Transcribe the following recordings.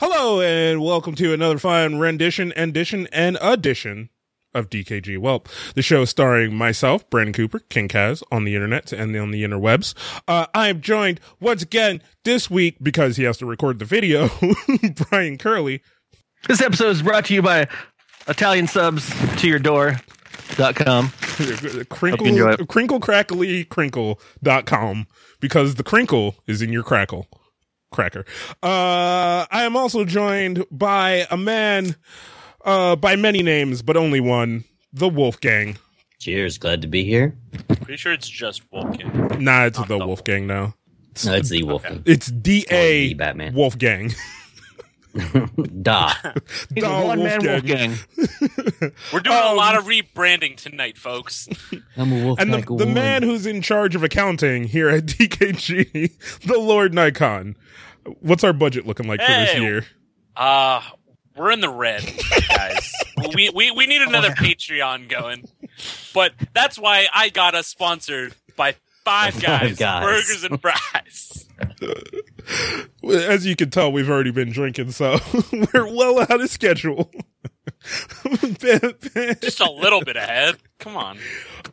Hello and welcome to another fine rendition, edition, and edition of DKG. Well, the show starring myself, Brandon Cooper, King Kaz, on the internet and on the interwebs. Uh, I am joined once again this week because he has to record the video, Brian Curley. This episode is brought to you by Italian subs to your door.com. Crinkle, crinkle crackly crinkle.com because the crinkle is in your crackle cracker. Uh, I am also joined by a man, uh, by many names, but only one, the Wulfegang. Cheers, glad to be here. Pretty sure it's just Wulfegang. Nah, it's Not the Wulfegang now. No, it's the Wulfegang. It's D A Batman. Wulfegang. da. He's da a one man Wulfegang. We're doing um, a lot of rebranding tonight, folks. I'm a Wulfegang. And the, the man who's in charge of accounting here at DKG, the Lord Nikon. What's our budget looking like hey, for this year? Uh we're in the red, guys. we, we we need another Patreon going. But that's why I got us sponsored by Five Guys, guys. Burgers and Fries. As you can tell, we've already been drinking, so we're well out of schedule. Just a little bit ahead. Come on.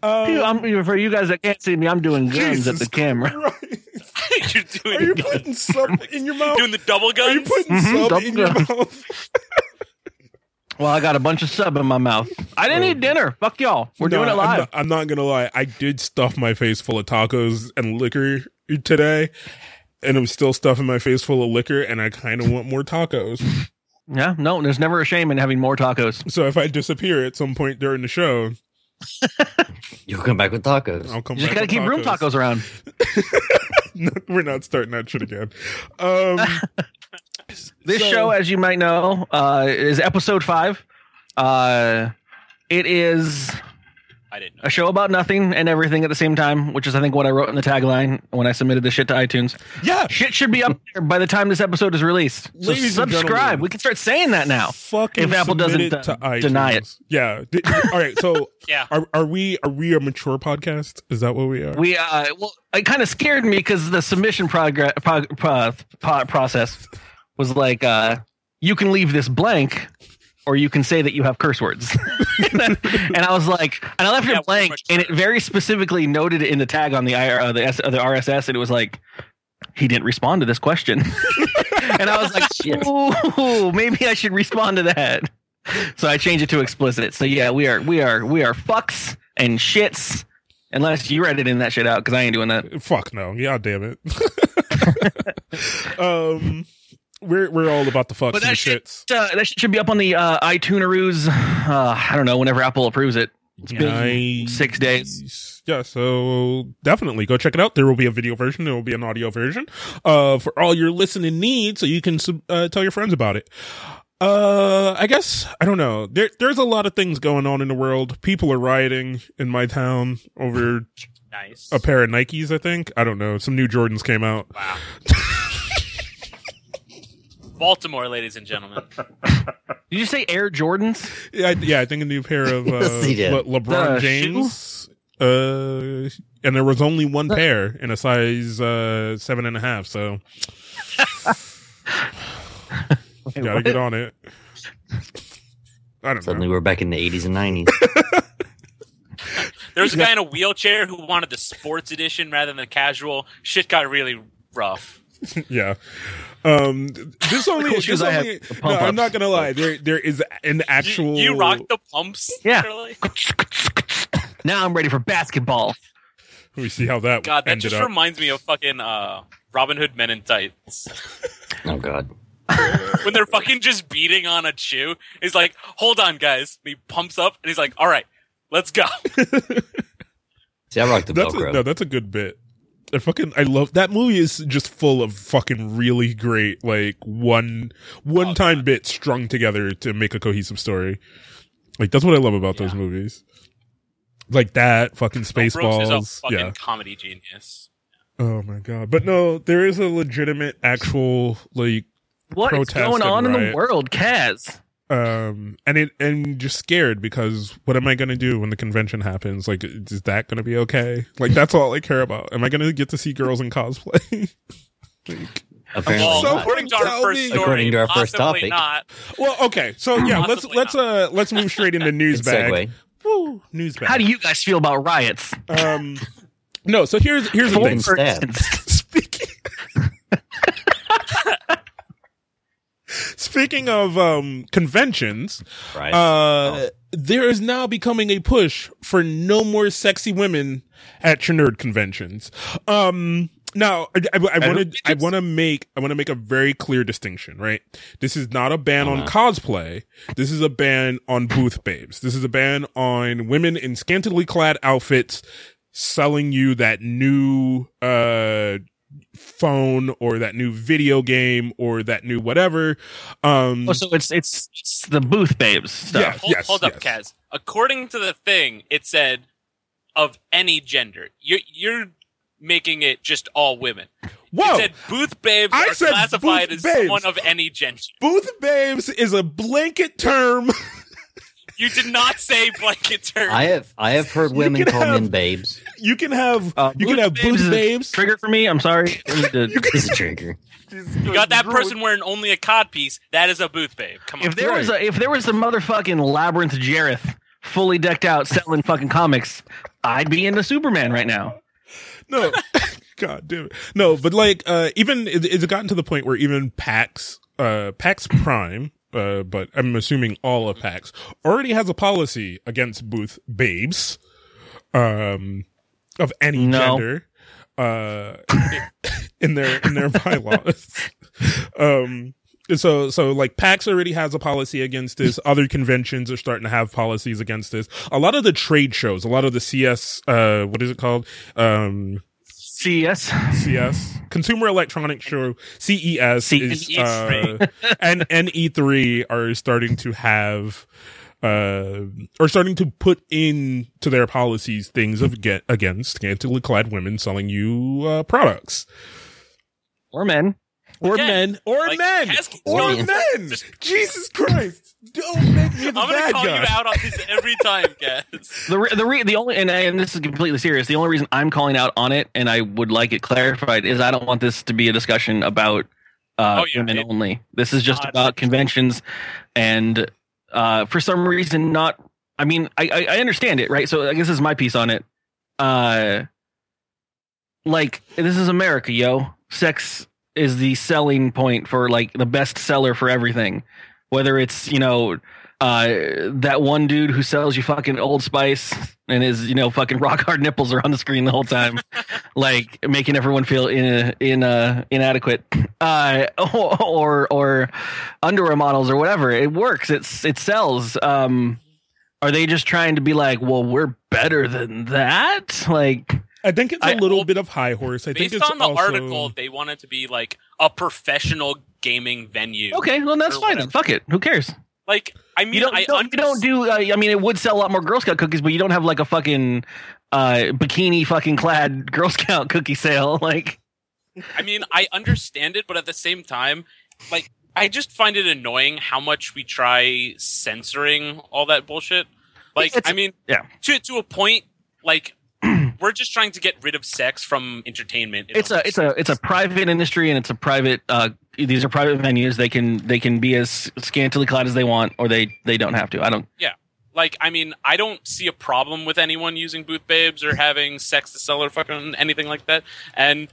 Um, for you guys that can't see me, I'm doing guns Jesus at the camera. You're doing Are you guns. putting sub in your mouth? Doing the double guns? Are you putting mm-hmm, sub in your mouth? well, I got a bunch of sub in my mouth. I didn't oh. eat dinner. Fuck y'all. We're no, doing it live. I'm not, I'm not gonna lie. I did stuff my face full of tacos and liquor today, and I'm still stuffing my face full of liquor, and I kind of want more tacos. Yeah, no, there's never a shame in having more tacos. So if I disappear at some point during the show, you'll come back with tacos. I'll come. You just gotta keep tacos. room tacos around. no, we're not starting that shit again. Um, this so, show, as you might know, uh, is episode five. Uh, it is I didn't. Know. A show about nothing and everything at the same time, which is I think what I wrote in the tagline when I submitted the shit to iTunes. Yeah, shit should be up there by the time this episode is released. So Ladies subscribe. We can start saying that now. Fucking if Apple doesn't uh, deny it. Yeah. All right. So yeah, are, are we are we a mature podcast? Is that what we are? We uh well, it kind of scared me because the submission progress pro, pro, pro, process was like uh you can leave this blank or you can say that you have curse words. and I was like, and I left yeah, it blank, and it very specifically noted it in the tag on the IR, uh, the, S, uh, the RSS, and it was like, he didn't respond to this question. and I was like, oh, maybe I should respond to that. So I changed it to explicit. So yeah, we are, we are, we are fucks and shits. Unless you're editing that shit out, because I ain't doing that. Fuck no. Yeah, damn it. um, we're we're all about the fucks but that and should, shits. Uh, that should be up on the uh, iTunes. Uh, I don't know whenever Apple approves it. It's been nice. six days. Yeah, so definitely go check it out. There will be a video version. There will be an audio version uh, for all your listening needs, so you can uh, tell your friends about it. Uh, I guess I don't know. There, there's a lot of things going on in the world. People are rioting in my town over nice. a pair of Nikes. I think I don't know. Some new Jordans came out. Wow. Baltimore, ladies and gentlemen. Did you say Air Jordans? Yeah, I, yeah. I think a new pair of uh, Le- LeBron the James. Uh, and there was only one the- pair in a size uh, seven and a half. So Wait, gotta what? get on it. I don't Suddenly know. we're back in the 80s and 90s. there was a guy in a wheelchair who wanted the sports edition rather than the casual. Shit got really rough. yeah. Um, this only, cool this only no, I'm not gonna lie. There, there is an actual. You, you rock the pumps. Yeah. now I'm ready for basketball. We see how that. God, that just up. reminds me of fucking uh, Robin Hood Men in Tights. oh God. when they're fucking just beating on a chew, he's like, "Hold on, guys." And he pumps up, and he's like, "All right, let's go." see, I rock the that's Velcro. A, no, that's a good bit. I fucking I love that movie is just full of fucking really great like one one time bits strung together to make a cohesive story. Like that's what I love about yeah. those movies. Like that fucking Spaceballs. Yeah, comedy genius. Oh my god! But no, there is a legitimate, actual like what is going on in the world, Kaz? Um and it and just scared because what am i going to do when the convention happens like is that going to be okay like that's all i care about am i going to get to see girls in cosplay like, Apparently Well, So not. according to our first story, According to our first topic. not. Well, okay. So yeah, let's Possibly let's uh let's move straight into news bag. Woo, news bag. How do you guys feel about riots? Um, no. So here's here's the For thing. instance- For Stab. instance, Speaking. Speaking of um, conventions, Right. uh, there is now becoming a push for no more sexy women at your nerd conventions. Um, now, I, I, I want to, I want to make, I want to make a very clear distinction, right? This is not a ban on cosplay. This is a ban on booth babes. This is a ban on women in scantily clad outfits selling you that new, uh, phone or that new video game or that new whatever. Um, oh, so it's it's it's the booth babes stuff. Yeah. Hold, Yes, hold up, yes. Kaz. According to the thing, it said of any gender. You're, you're making it just all women. whoa. It said booth babes I are said classified booth as babes. someone of any gender. Booth babes is a blanket term. You did not say blanket term. I have I have heard women can call have- men babes. You can have Uh, you can have booth is babes. Trigger for me. I'm sorry. I need to- It's a trigger. you got that person wearing only a cod piece. That is a booth babe. Come on. if there was a if there was a motherfucking labyrinth Jareth fully decked out selling fucking comics, I'd be into Superman right now. No, God damn it. No, but like uh even is it, it's gotten to the point where even PAX uh PAX Prime uh but I'm assuming all of PAX already has a policy against booth babes um of any No. gender uh in their in their bylaws. um so so like PAX already has a policy against this. Other conventions are starting to have policies against this. A lot of the trade shows, a lot of the CS uh what is it called? Um CS. CS Consumer Electronics Show CES is CES. uh, and and E3 are starting to have uh are starting to put in to their policies things of get against scantily clad women selling you uh products Or men. Or Again, men or like, men Cas- or no, men just- Jesus Christ don't make me the I'm gonna bad call guy you out on this every time, Kaz. The re- the re- the only and, and this is completely serious. The only reason I'm calling out on it, and I would like it clarified, is I don't want this to be a discussion about uh, Oh, yeah, women it- only. This is just God. about conventions, and uh, for some reason, not. I mean, I, I I understand it, right? So I guess this is my piece on it. Uh, like this is America, yo. Sex is the selling point for like the best seller for everything. Whether it's you know uh, that one dude who sells you fucking Old Spice and his you know fucking rock hard nipples are on the screen the whole time, like making everyone feel in in uh, inadequate, uh, or or underwear models or whatever. It works. It's it sells. Um, are they just trying to be like, well, we're better than that? Like, I think it's a I- little bit of high horse I think Based it's on the also, article, they want it to be like a professional gaming venue. okay, well that's fine. Then. whatever. Fuck it. Who cares? Like, I mean, you don't, I don't, you don't do. Uh, I mean, it would sell a lot more Girl Scout cookies, but you don't have like a fucking uh, bikini fucking clad Girl Scout cookie sale. Like, I mean, I understand it, but at the same time, like, I just find it annoying how much we try censoring all that bullshit. Like, It's- I mean, yeah. to to a point, like, we're just trying to get rid of sex from entertainment. it's a it's a it's a private industry and it's a private. Uh, these are private venues. They can they can be as scantily clad as they want, or they they don't have to. I don't. Yeah. Like I mean, I don't see a problem with anyone using booth babes or having sex to sell or fucking anything like that. And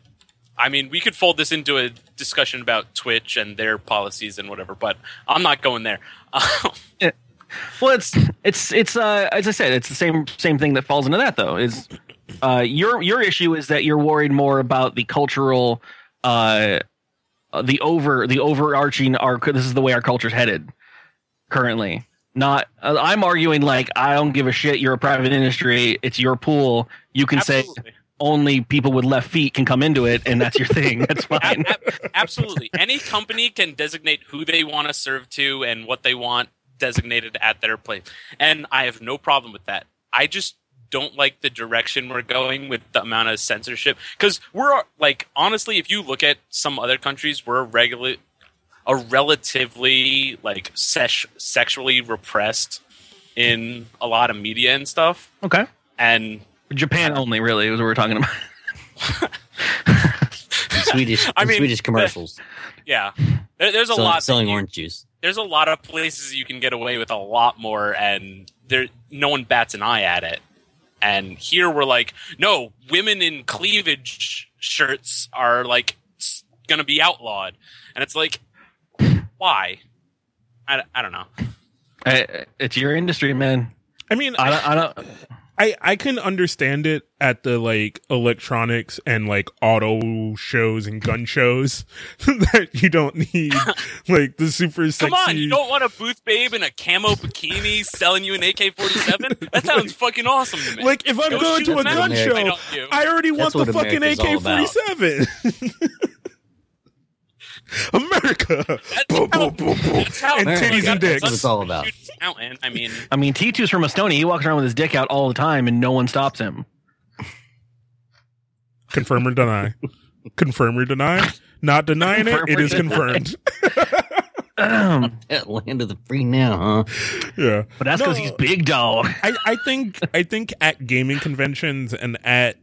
I mean, we could fold this into a discussion about Twitch and their policies and whatever, but I'm not going there. Well, it's it's it's uh as I said, it's the same same thing that falls into that though. Is uh your your issue is that you're worried more about the cultural uh the over the overarching our this is the way our culture's headed currently. Not uh, I'm arguing like I don't give a shit. You're a private industry. It's your pool. You can say only people with left feet can come into it, and that's your thing. That's fine. Ab- ab- absolutely. Any company can designate who they want to serve to and what they want designated at their place. And I have no problem with that. I just don't like the direction we're going with the amount of censorship because we're like honestly if you look at some other countries we're regular a relatively like sesh- sexually repressed in a lot of media and stuff Okay. and Japan only, really, is what we're talking about. Swedish, I mean, Swedish commercials. Yeah, there, there's a Sell- lot. selling you- orange juice. there's a lot of places you can get away with a lot more, and there no one bats an eye at it. And here we're like, no, women in cleavage shirts are like gonna be outlawed, and it's like, why? I, I don't know. I- it's your industry, man. I mean, I don't. I don't I I can understand it at the like electronics and like auto shows and gun shows that you don't need like the super sexy. Come on, you don't want a booth babe in a camo bikini selling you an AK forty seven? That sounds fucking awesome to me. like if I'm Go going to a gun out. show, I. I already want the fucking AK forty seven. America, That's boom, how- boom, boom, boom, that's how and America titties and That's dicks. what it's all about. Shoot I mean, I mean, T2's from Estonia. He walks around with his dick out all the time, and no one stops him. Confirm or deny? Confirm or deny? Not denying it. Confirm It or is deny. confirmed. Um, That land of the free now, huh? Yeah. but that's because No. he's big dog. I, I think I think at gaming conventions and at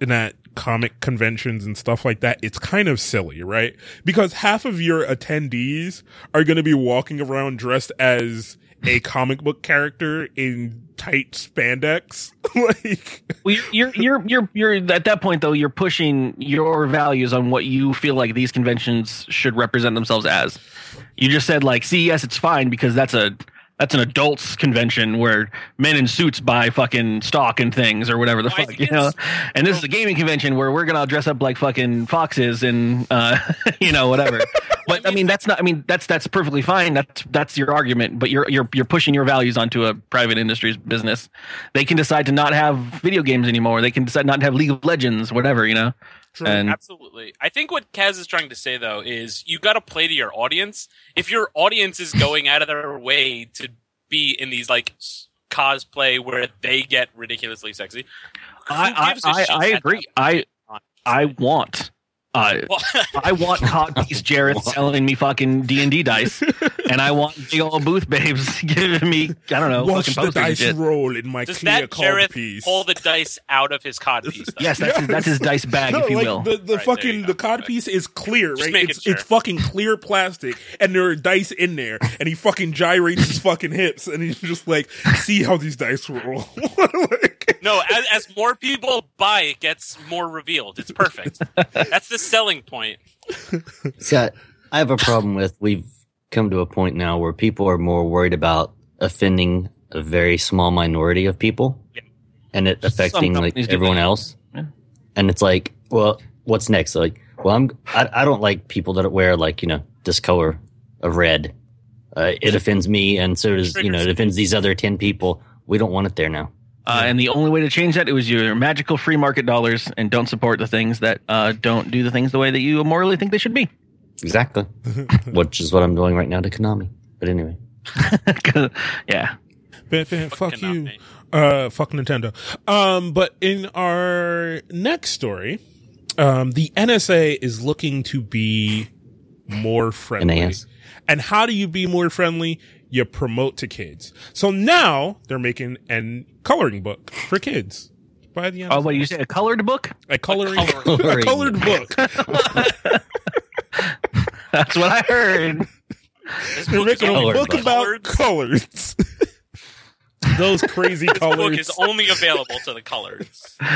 and at comic conventions and stuff like that, it's kind of silly, right? Because half of your attendees are going to be walking around dressed as a comic book character in tight spandex, like Well, you're, you're you're you're at that point though. You're pushing your values on what you feel like these conventions should represent themselves as. You just said like CES, it's fine because that's a that's an adults convention where men in suits buy fucking stock and things or whatever the Well, fuck you know. And this is a gaming convention where we're gonna dress up like fucking foxes and uh, you know whatever. But I mean that's not. I mean that's that's perfectly fine. That's that's your argument. But you're you're you're pushing your values onto a private industry's business. They can decide to not have video games anymore. They can decide not to have League of Legends, whatever you know. And Absolutely. I think what Kaz is trying to say though is you got to play to your audience. If your audience is going out of their way to be in these like s- cosplay where they get ridiculously sexy, who I gives a I, shit I, I agree. I? I want. Uh, I want Codpiece Jareth selling me fucking D and D dice, and I want big old booth babes giving me I don't know watch fucking the dice shit. roll in my does clear that Jareth piece. pull the dice out of his cod piece? Though? Yes, that's his, that's his dice bag, No, if you like will. the, the Right, fucking the cod piece is clear, Just right? making It's sure. it's fucking clear plastic, and there are dice in there, and he fucking gyrates his fucking hips, and he's just like, see how these dice roll. Like- No, as, as more people buy, it gets more revealed. It's perfect. That's the selling point. See, I, I have a problem with we've come to a point now where people are more worried about offending a very small minority of people Yeah. and it affecting like everyone else. Yeah. And it's like, well, what's next? Like, well, I'm, I, I don't like people that wear like, you know, this color of red. Uh, it offends me. And so does, you know, it offends these other 10 people. We don't want it there now. Uh, and the only way to change that it was your magical free market dollars, and don't support the things that uh, don't do the things the way that you morally think they should be. Exactly. Which is what I'm doing right now to Konami. But anyway. yeah, Fan- fan, fuck you. Konami. Uh, fuck Nintendo. Um, but in our next story, um, the NSA is looking to be more friendly. NAS. And how do you be more friendly? You promote to kids. So now they're making an coloring book for kids by the NSA. Oh, what you say? A colored book? a coloring, a coloring colored book. That's what I heard. This They're making a book book. about colors. Those crazy This colors. book is only available to the colors.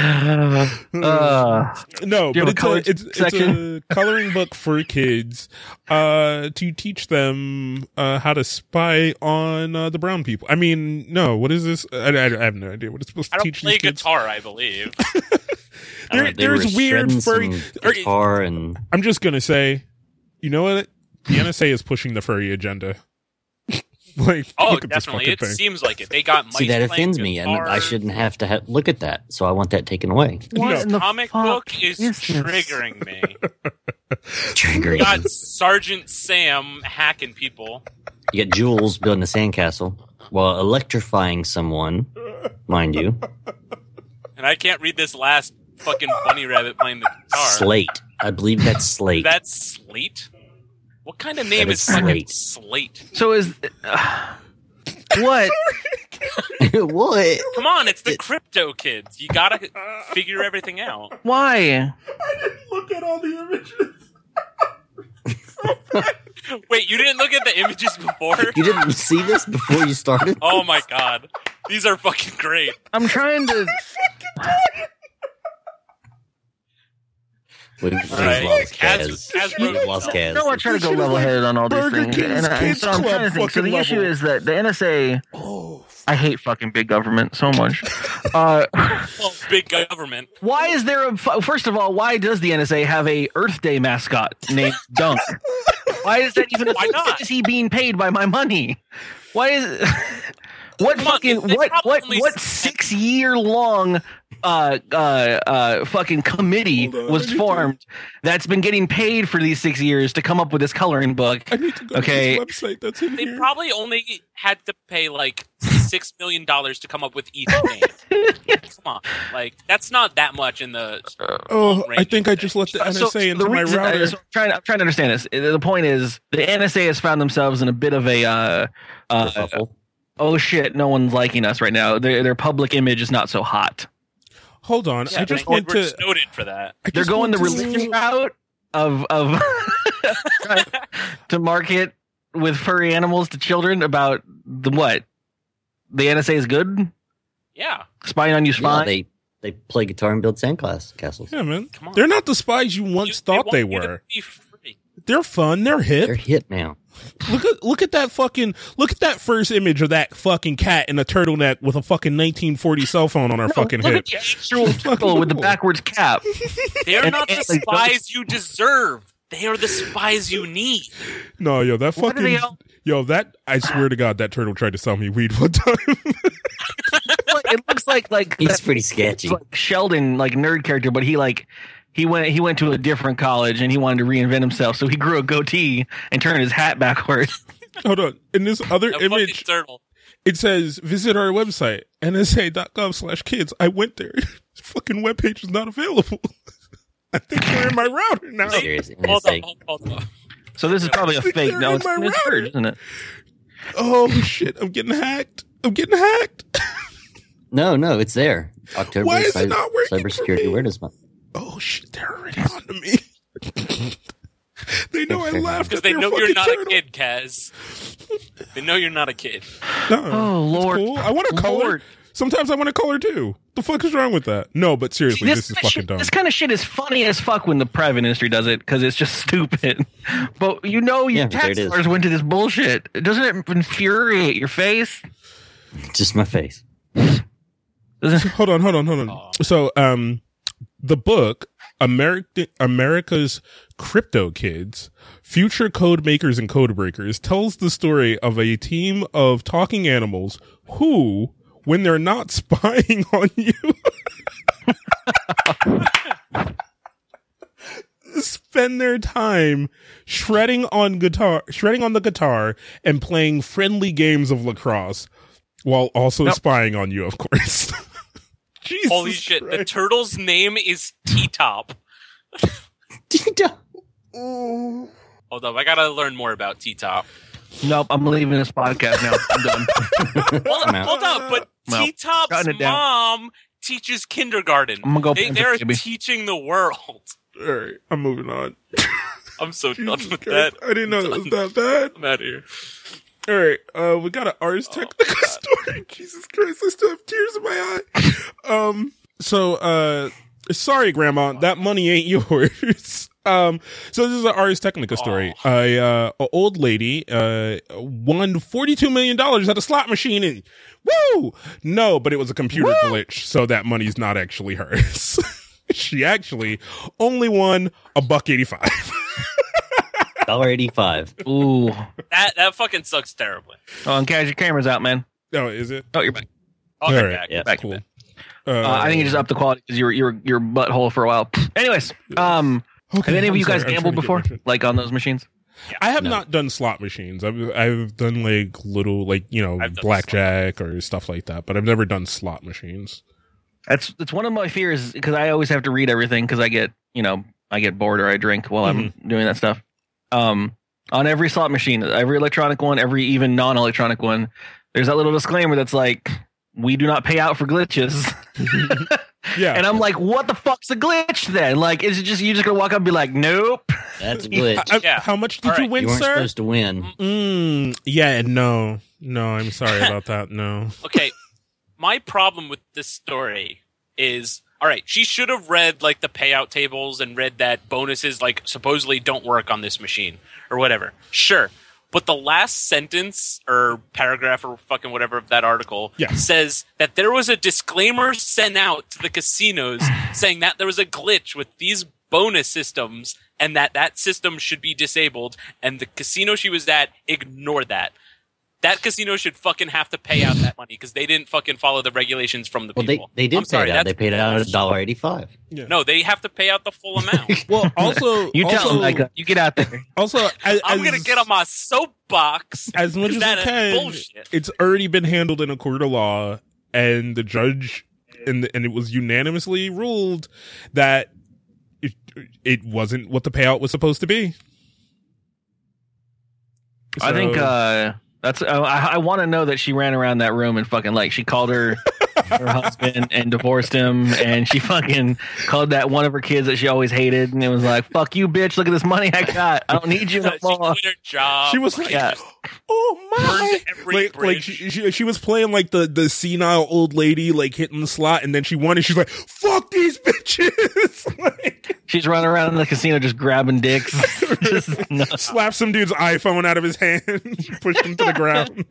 Uh, No, but a it's a, it's, it's a coloring book for kids uh, to teach them uh, how to spy on uh, the brown people. I mean, no, what is this? I, I, I have no idea what it's supposed I to don't teach play these kids. guitar, I believe. Don't There- know, they there's weird shredding furry- some or- guitar and I'm just gonna say, you know what? The NSA is pushing the furry agenda. like, Oh, look at this definitely. It thing. seems like it. They got mice see that offends me, and guitar. I shouldn't have to ha- look at that. So I want that taken away. what No. in the Comic fuck book is, this? triggering me. Triggering. You got Sergeant Sam hacking people. You got Joules building a sandcastle while electrifying someone, mind you. And I can't read this last fucking bunny rabbit playing the guitar. Slate. I believe that's Slate. That's Slate? What kind of name That is is fucking Slate. Slate? So is uh, what? what? Come on, it's the crypto kids. You gotta figure everything out. Why? I didn't look at all the images. Wait, you didn't look at the images before? You didn't see this before you started? Oh my god. These are fucking great. I'm trying to. We've, we've Right. lost Kaz- Kaz. Kaz We've broke lost. Kaz. No, I try to go level headed on all these Burger things. King's And, I- Kids so I'm trying to think. So the fucking issue is that the NSA. Oh, I hate fucking big government so much. Uh, Well, big government. why is there a? First of all, why does the NSA have a Earth Day mascot named Dunk? Why is that even? A Why not? Is he being paid by my money? Why is? What Come fucking they what what what six year long uh uh uh fucking committee on, was need to- formed that's been getting paid for these six years to come up with this coloring book? I need to go Okay. to this website that's in They here. probably only had to pay like six million dollars to come up with each name. Come on, like that's not that much in the. oh, I think I just things. let the So- NSA so into the my reason- router. so I'm trying, I'm trying to understand this. The point is, the NSA has found themselves in a bit of a uh, uh, Kerfuffle. Oh shit, no one's liking us right now. Their their public image is not so hot. Hold on, Yeah, I just thank want Edward to. Snowden for that. I They're going the to- religion route of of to market with furry animals to children about the what the NSA is good. Yeah, Spying on you, Yeah, they they play guitar and build sandcastles. castles. Yeah, man. Come on. They're not the spies you once You- thought want they were. They're fun. They're hip. They're hit now. Look at look at that fucking look at that first image of that fucking cat in a turtleneck with a fucking 1940 cell phone on her No, fucking look hip. at the actual turtle with the backwards cap. They're And- not the and, like, spies you deserve. They are the spies you need. No, yo, that Why fucking all- yo, that I swear to God, that turtle tried to sell me weed one time. It looks like like He's that- pretty sketchy. like Sheldon, like nerd character, but he like he went he went to a different college and he wanted to reinvent himself, so he grew a goatee and turned his hat backwards. Hold on. In this other A image, turtle. it says visit our website nsa.gov slash kids. I went there. fucking webpage is not available. I think they're in my router now. Seriously, Hold on, hold on. So this is probably a fake. No, in it's, my it's router. weird, isn't it? Oh shit! I'm getting hacked. I'm getting hacked. No, no, it's there. October Why is it not working Cybersecurity? Awareness Month. Oh shit! They're already on to me. they know I laughed Because they know you're not turtle. a kid, Kaz. They know you're not a kid. No, Oh, Lord. cool. I want a color. Lord. Sometimes I want a color too. The fuck is wrong with that? No, but seriously, this, is fucking shit, dumb. this kind of shit is funny as fuck when the private industry does it because it's just stupid. But you know, your Yeah, tax it is. dollars went to this bullshit. Doesn't it infuriate your face? Just my face. Hold on, hold on, hold on. So, um, the book America America's Crypto Kids, Future Code Makers and Code Breakers tells the story of a team of talking animals who, when they're not spying on you, spend their time shredding on guitar, shredding on the guitar and playing friendly games of lacrosse while also Nope. spying on you, of course. Jesus Holy shit! The turtle's name is T Top. T Top. Hold up, I gotta learn more about T Top. nope. I'm leaving this podcast now. I'm done. Hold, I'm hold up, but Well, T Top's shutting it down. mom teaches kindergarten. I'm gonna go They, they're it, baby. teaching the world. All right, I'm moving on. I'm so done with Christ, that. I didn't know it was that bad. I'm out of here. All right, uh, we got an Ars Oh, Technica story. Jesus Christ, I still have tears in my eye. Um, so, uh, sorry, Grandma, that money ain't yours. Um, so this is an Ars Technica story. A, uh, a old lady, uh, won $42 million at a slot machine and woo! No, but it was a computer glitch, so that money's not actually hers. she actually only won a buck 85. Dollar eighty-five. Ooh. That that fucking sucks terribly. Oh, and Kaz, your camera's out, man. no, is it? Oh, you're back. I'll get back. Yeah. Back. Cool. back. Uh, Uh, I think you just upped the quality because you were you were your butthole for a while. Anyways, um, okay, have any of I'm you guys sorry, I'm gambled trying to get before, like on those machines? I have No. not done slot machines. I've I've done like little like you know blackjack or stuff like that, but I've never done slot machines. That's that's one of my fears because I always have to read everything because I get you know I get bored or I drink while I'm doing that stuff. Um, on every slot machine, every electronic one, every even non-electronic one, there's that little disclaimer that's like, we do not pay out for glitches. yeah. And I'm like, what the fuck's a glitch then? Like, is it just you just gonna walk up and be like, nope? That's a glitch. I- Yeah. How much did All you right. win, you weren't sir? supposed to win. Mm, yeah, no, no. I'm sorry about that. No. okay, my problem with this story is all right. She should have read like the payout tables and read that bonuses like supposedly don't work on this machine or whatever. Sure. But the last sentence or paragraph or fucking whatever of that article Yeah. says that there was a disclaimer sent out to the casinos saying that there was a glitch with these bonus systems and that that system should be disabled and the casino she was at ignored that. That casino should fucking have to pay out that money because they didn't fucking follow the regulations from the Well, they people. they did I'm pay sorry, it out. They paid it out at bullshit. dollar eighty five. No, they have to pay out the full amount. Well, also, You tell also, them, like, you get out there. also, as, I'm gonna get on my soapbox. as much as that I can. bullshit. It's already been handled in a court of law, and the judge and and it was unanimously ruled that it it wasn't what the payout was supposed to be. I think uh that's uh, I, I want to know that she ran around that room and fucking like she called her her husband and divorced him and she fucking called that one of her kids that she always hated and it was like fuck you bitch look at this money I got I don't need you no she more quit her job. She was like, Yeah. "Oh my!" Like, like she, she she was playing like the the senile old lady, like hitting the slot, and then she won, and she's like, "Fuck these bitches!" like, she's running around in the casino just grabbing dicks just, no. slapped some dude's iPhone out of his hand, pushed him to the ground.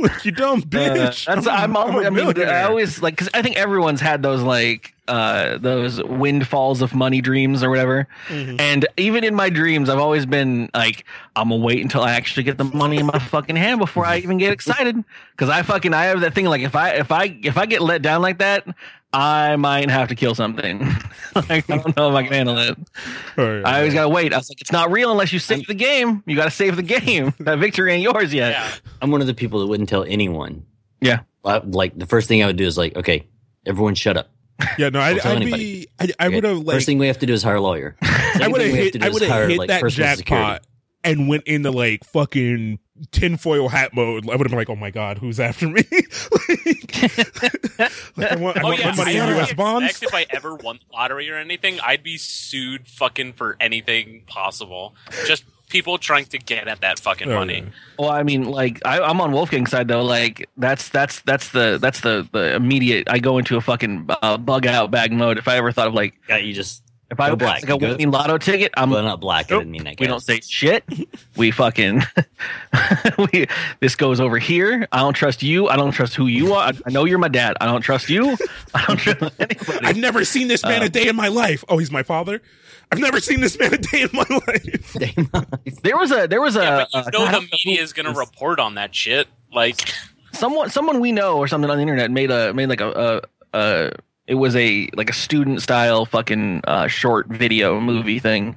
like, you dumb Uh, bitch. that's I'm, I'm always, a I mean I always like because I think everyone's had those like uh those windfalls of money dreams or whatever Mhm. and even in my dreams I've always been like I'm gonna wait until I actually get the money in my fucking hand before I even get excited because I fucking I have that thing like if I if I if I get let down like that I might have to kill something like, I don't know if I can handle it Oh, yeah. I always gotta wait I was like it's not real unless you save the game you gotta save the game that victory ain't yours yet yeah. I'm one of the people that wouldn't tell anyone. Yeah. I, like the first thing I would do is like, okay, everyone shut up. yeah, no, I'd, Don't tell I'd anybody. be, I, I Okay? would have like, first thing we have to do is hire a lawyer. I would have hit, I would have hire, hit like, that personal jackpot and went into like fucking tinfoil hat mode. I would have been like, oh my god, who's after me? like, like, I want, I Oh want yeah, my money in U.S. bonds. expect if I ever won the lottery or anything, I'd be sued fucking for anything possible. Just people trying to get at that fucking Oh, money. yeah. Well, I mean, like I, I'm on Wulfegang's side though. Like that's that's that's the that's the the immediate. I go into a fucking uh, bug out bag mode. If I ever thought of like Yeah, you just if I Go black. like a Go- winning lotto ticket, I'm well, not black. I didn't mean that. we don't say shit. we fucking we this goes over here. I don't trust you. I don't trust who you are. I, I know you're my dad. I don't trust you. I don't trust anybody. I've never seen this man Uh, a day in my life. Oh, he's my father. I've never seen this man a day in my life. There was a there was a, Yeah, but uh, you know I the media is going to report on that shit. Like, someone someone we know or something on the internet made a made like a a, a it was a like a student style fucking uh, short video movie thing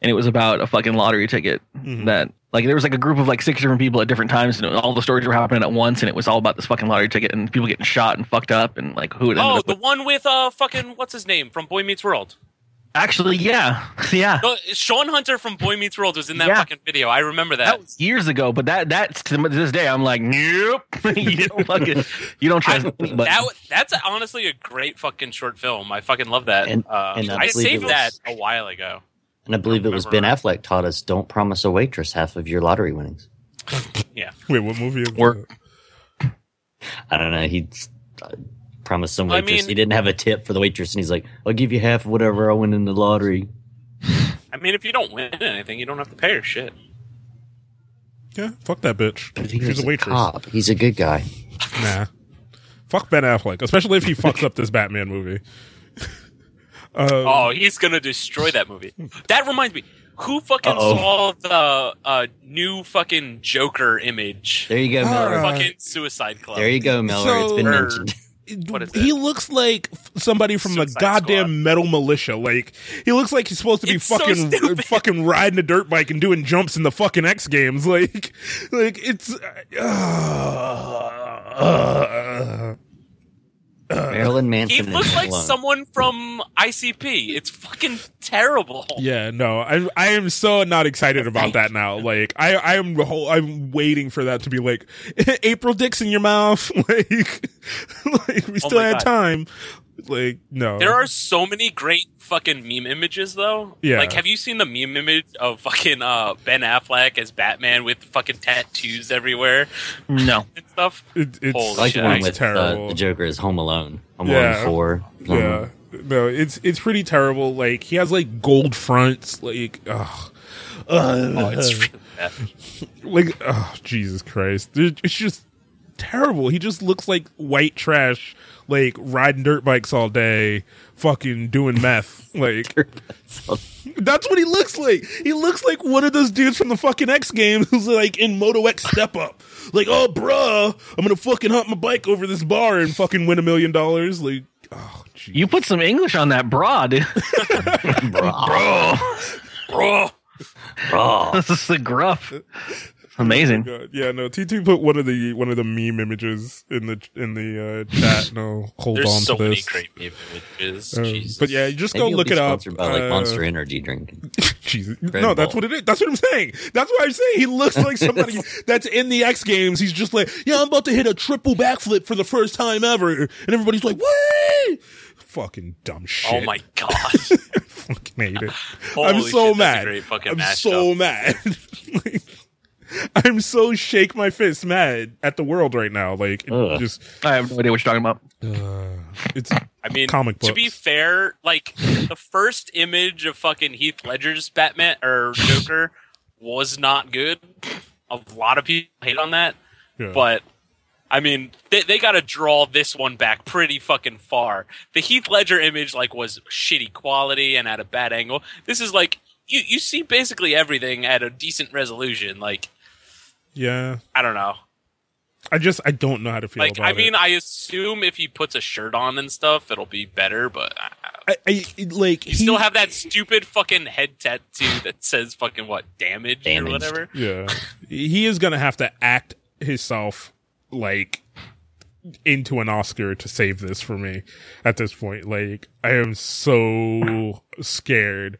and it was about a fucking lottery ticket Mhm. that like there was like a group of like six different people at different times and all the stories were happening at once and it was all about this fucking lottery ticket and people getting shot and fucked up and like who it ended oh, up the with. one with uh fucking what's his name from Boy Meets World. Actually yeah yeah No, Shawn Hunter from Boy Meets World was in that Yeah. fucking video. I remember that. that was years ago but that that's to this day I'm like nope you don't fucking you don't trust I- anybody. that that's honestly a great fucking short film. I fucking love that. And- uh, and I I saved it that a while ago. And I believe it was Ben Affleck taught us: don't promise a waitress half of your lottery winnings. Yeah. Wait, what movie Or- I don't know. He uh, promised some I waitress mean- he didn't have a tip for the waitress, and he's like, "I'll give you half of whatever I win in the lottery." I mean, if you don't win anything, you don't have to pay her shit. Yeah, fuck that bitch. But She's a waitress. cop. He's a good guy. Nah. Fuck Ben Affleck, especially if he fucks up this Batman movie. Uh, Oh, he's gonna destroy that movie. That reminds me. Who fucking Uh-oh. saw the uh, new fucking Joker image? There you go, All Miller. right. fucking Suicide Club. There you go, Miller. it's been mentioned. He looks like somebody from the goddamn Squad. Metal Mulisha. Like he looks like he's supposed to be It's fucking stupid. fucking riding a dirt bike and doing jumps in the fucking X Games. Like, like it's. Uh, uh, Marilyn Manson. He looks like alone. someone from ICP. It's fucking terrible. Yeah, no, I I am so not excited about that now. Like I I am I'm waiting for that to be like April Dicks in your mouth. like like we oh still oh had God. time. Like no, there are so many great fucking meme images though. Yeah, like have you seen the meme image of fucking uh, Ben Affleck as Batman with fucking tattoos everywhere? No, and stuff. It, it's Holy like shit. one with uh, the Joker is Home Alone. Home yeah. Alone four. Yeah, no, it's it's pretty terrible. Like he has like gold fronts. Like, ugh. oh, it's really like, oh Jesus Christ! It's just terrible. He just looks like white trash like riding dirt bikes all day, fucking doing meth. Like that's what he looks like. He looks like one of those dudes from the fucking X Games who's like in Moto X Step Up. Like, oh, bruh, I'm gonna fucking hop my bike over this bar and fucking win a million dollars. Like, oh, geez. you put some English on that, bra, dude. bro, bro, bro. This is the gruff. Amazing. Oh yeah, no. TT put one of the one of the meme images in the in the uh, chat. No, hold There's on so to this. many great meme images. Um, but yeah, just Maybe go look it up. By like uh, Monster Energy drink. Jesus, no, that's what it is. That's what I'm saying. That's what I'm saying. He looks like somebody that's in the X Games. He's just like, yeah, I'm about to hit a triple backflip for the first time ever, and everybody's like, what? Fucking dumb shit. Oh my god. fucking hate it. I'm so shit, mad. I'm so mad. like, I'm so shake my fist mad at the world right now. Like just I have no idea what you're talking about. Uh, it's I mean comic books. To be fair, like the first image of fucking Heath Ledger's Batman or Joker was not good. A lot of people hate on that. Yeah. But I mean, they, they got to draw this one back pretty fucking far. The Heath Ledger image like was shitty quality and at a bad angle. This is like you you see basically everything at a decent resolution. Like yeah. I don't know. I just I don't know how to feel. Like I mean, it. I assume if he puts a shirt on and stuff, it'll be better. But I, I, like you he, still have that stupid fucking head tattoo that says fucking what damage Damaged. or whatever. Yeah, he is gonna have to act himself like into an Oscar to save this for me at this point. Like I am so scared,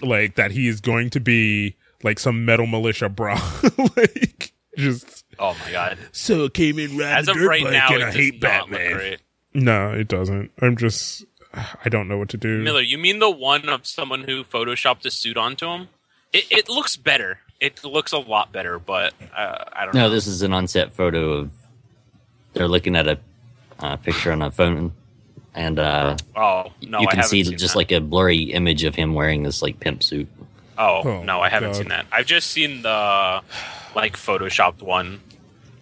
like that he is going to be like some Metal Mulisha bro. like just oh my god. So it came in riding As of dirt right bike now, and I hate Batman. No, it doesn't. I'm just I don't know what to do. Miller, you mean the one of someone who photoshopped a suit onto him? It, it looks better. It looks a lot better, but uh, I don't no, know. No, this is an on-set photo of. They're looking at a uh, picture on a phone, and uh, oh no, you can see just that. like a blurry image of him wearing this like pimp suit. Oh, oh no, I haven't God. seen that. I've just seen the like photoshopped one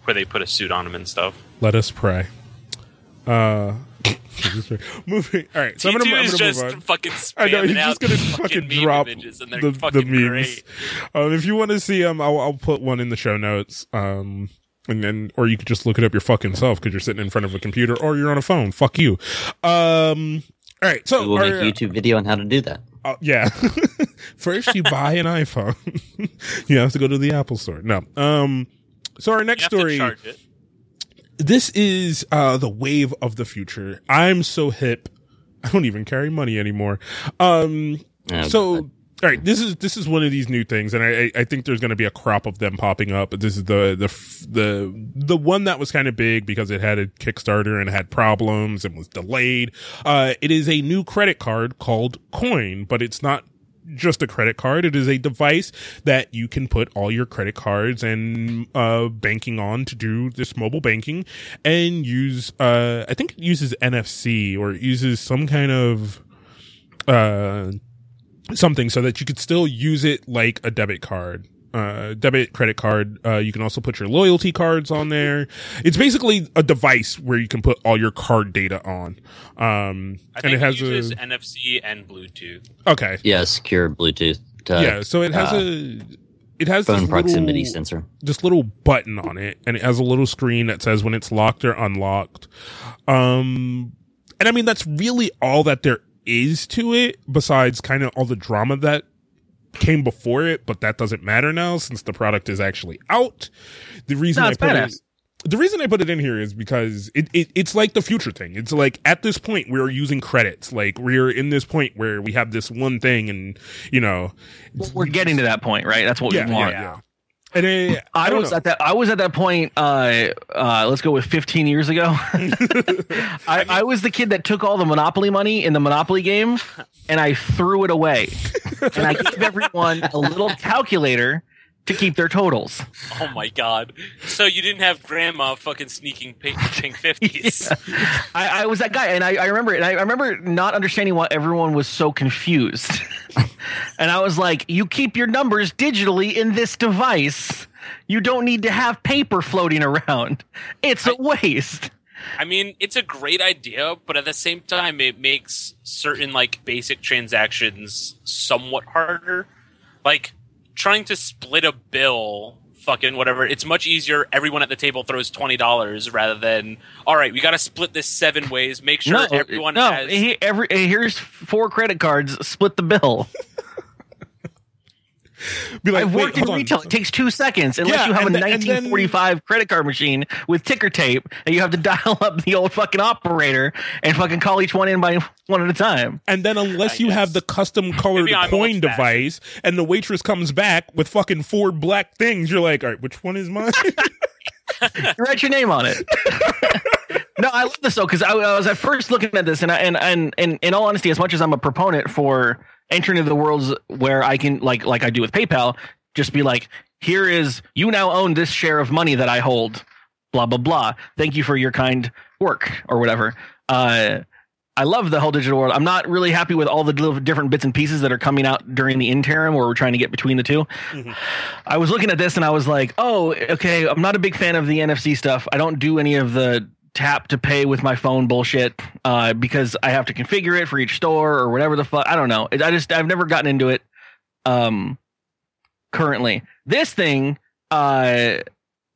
where they put a suit on him and stuff. Let us pray. Uh moving. All right, so I'm gonna, I'm gonna just move on. fucking. I know he's just gonna fucking, drop the, the memes. Um, if you want to see them, I'll, I'll put one in the show notes. Um, and then, or you could just look it up your fucking self because you're sitting in front of a computer or you're on a phone. Fuck you. Um, all right, so we'll make a YouTube video on how to do that. Uh, yeah. First, you buy an iPhone. you have to go to the Apple Store. No. Um. So our next story. This is uh the wave of the future. I'm so hip. I don't even carry money anymore. Um. Oh, so. God all right, this is this is one of these new things, and I I think there's going to be a crop of them popping up. But this is the the the the one that was kind of big because it had a Kickstarter and had problems and was delayed. Uh, it is a new credit card called Coin, but it's not just a credit card. It is a device that you can put all your credit cards and uh, banking on to do this mobile banking and use. Uh, I think it uses NFC or it uses some kind of uh something so that you could still use it like a debit card. Uh, debit credit card. Uh, you can also put your loyalty cards on there. It's basically a device where you can put all your card data on. Um, and it has it a NFC and Bluetooth. Okay. Yeah, secure Bluetooth. To, yeah. So it has uh, a, it has phone proximity little, sensor. This little button on it, and it has a little screen that says when it's locked or unlocked. Um, and I mean that's really all that there is to it besides kind of all the drama that came before it, but that doesn't matter now since the product is actually out. The reason no, I put badass. it, the reason I put it in here is because it, it it's like the future thing. It's like at this point we're using credits. Like we're in this point where we have this one thing, and you know, we're getting to that point, right? That's what yeah, we want. Yeah, yeah. And I, I, I was know. at that. I was at that point. Uh, uh, let's go with 15 years ago. I, I, was the kid that took all the Monopoly money in the Monopoly game, and I threw it away. and I gave everyone a little calculator to keep their totals. Oh my god! So you didn't have grandma fucking sneaking pink, fifties? yeah. I, I, was that guy, and I, I remember, and I, I remember not understanding why everyone was so confused. and I was like, "You keep your numbers digitally in this device. You don't need to have paper floating around. It's a waste." I mean, it's a great idea, but at the same time, it makes certain like basic transactions somewhat harder. Like trying to split a bill fucking whatever it's much easier everyone at the table throws $20 rather than all right we got to split this seven ways make sure no, everyone no, has he, every here's four credit cards split the bill Be like, I've worked in retail. On. It takes two seconds unless yeah, you have a 1945 then, credit card machine with ticker tape, and you have to dial up the old fucking operator and fucking call each one in by one at a time. And then unless you have the custom colored coin device, and the waitress comes back with fucking four black things, you're like, all right, which one is mine? write your name on it. no, I love this though because I, I, was at first looking at this, and I, and and and in all honesty, as much as I'm a proponent for entering into the worlds where I can like like I do with PayPal, just be like, here is you now own this share of money that I hold. Blah blah blah. Thank you for your kind work or whatever. Uh, I love the whole digital world. I'm not really happy with all the different bits and pieces that are coming out during the interim where we're trying to get between the 2 mm-hmm. I was looking at this and I was like, oh, okay, I'm not a big fan of the NFC stuff. I don't do any of the tap to pay with my phone bullshit uh, because I have to configure it for each store or whatever the fuck. I don't know. I just I've never gotten into it. Um, currently, this thing, uh,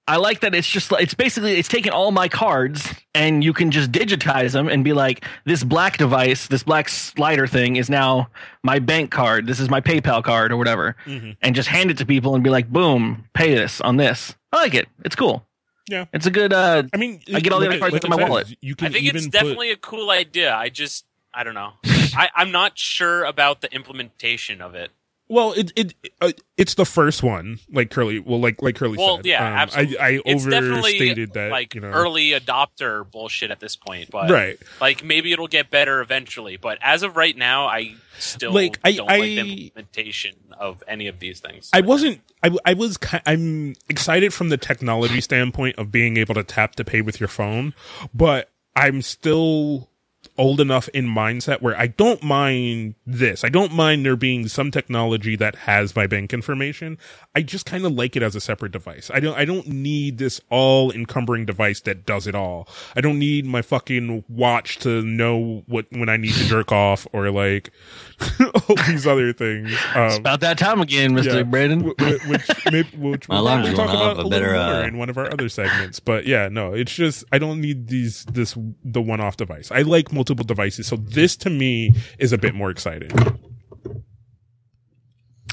I like that it's just it's basically it's taking all my cards and you can just digitize them and be like this black device, this black slider thing is now my bank card. This is my PayPal card or whatever, mm-hmm. and just hand it to people and be like, boom, pay this on this. I like it. It's cool. Yeah, it's a good. uh I mean, I get all the other cards like in my wallet. You can I think it's definitely put... a cool idea. I just, I don't know. I, I'm not sure about the implementation of it. Well, it it uh, it's the first one, like Curley. Well, like like Curley well, said. yeah, um, absolutely. I, I it's overstated that, like you know, early adopter bullshit at this point, but right. Like maybe it'll get better eventually, but as of right now, I still like I, don't I, like the implementation of any of these things. I wasn't. I, I was. I'm excited from the technology standpoint of being able to tap to pay with your phone, but I'm still old enough in mindset where I don't mind this. I don't mind there being some technology that has my bank information. I just kind of like it as a separate device. I don't I don't need this all encumbering device that does it all. I don't need my fucking watch to know what when I need to jerk off or like all these other things. Um, it's about that time again, Mister yeah, Braden. Which, which, maybe, which we'll talk about a, better, little more uh... in one of our other segments. But yeah, no, it's just I don't need these this the one off device. I like multiple devices, so this to me is a bit more exciting.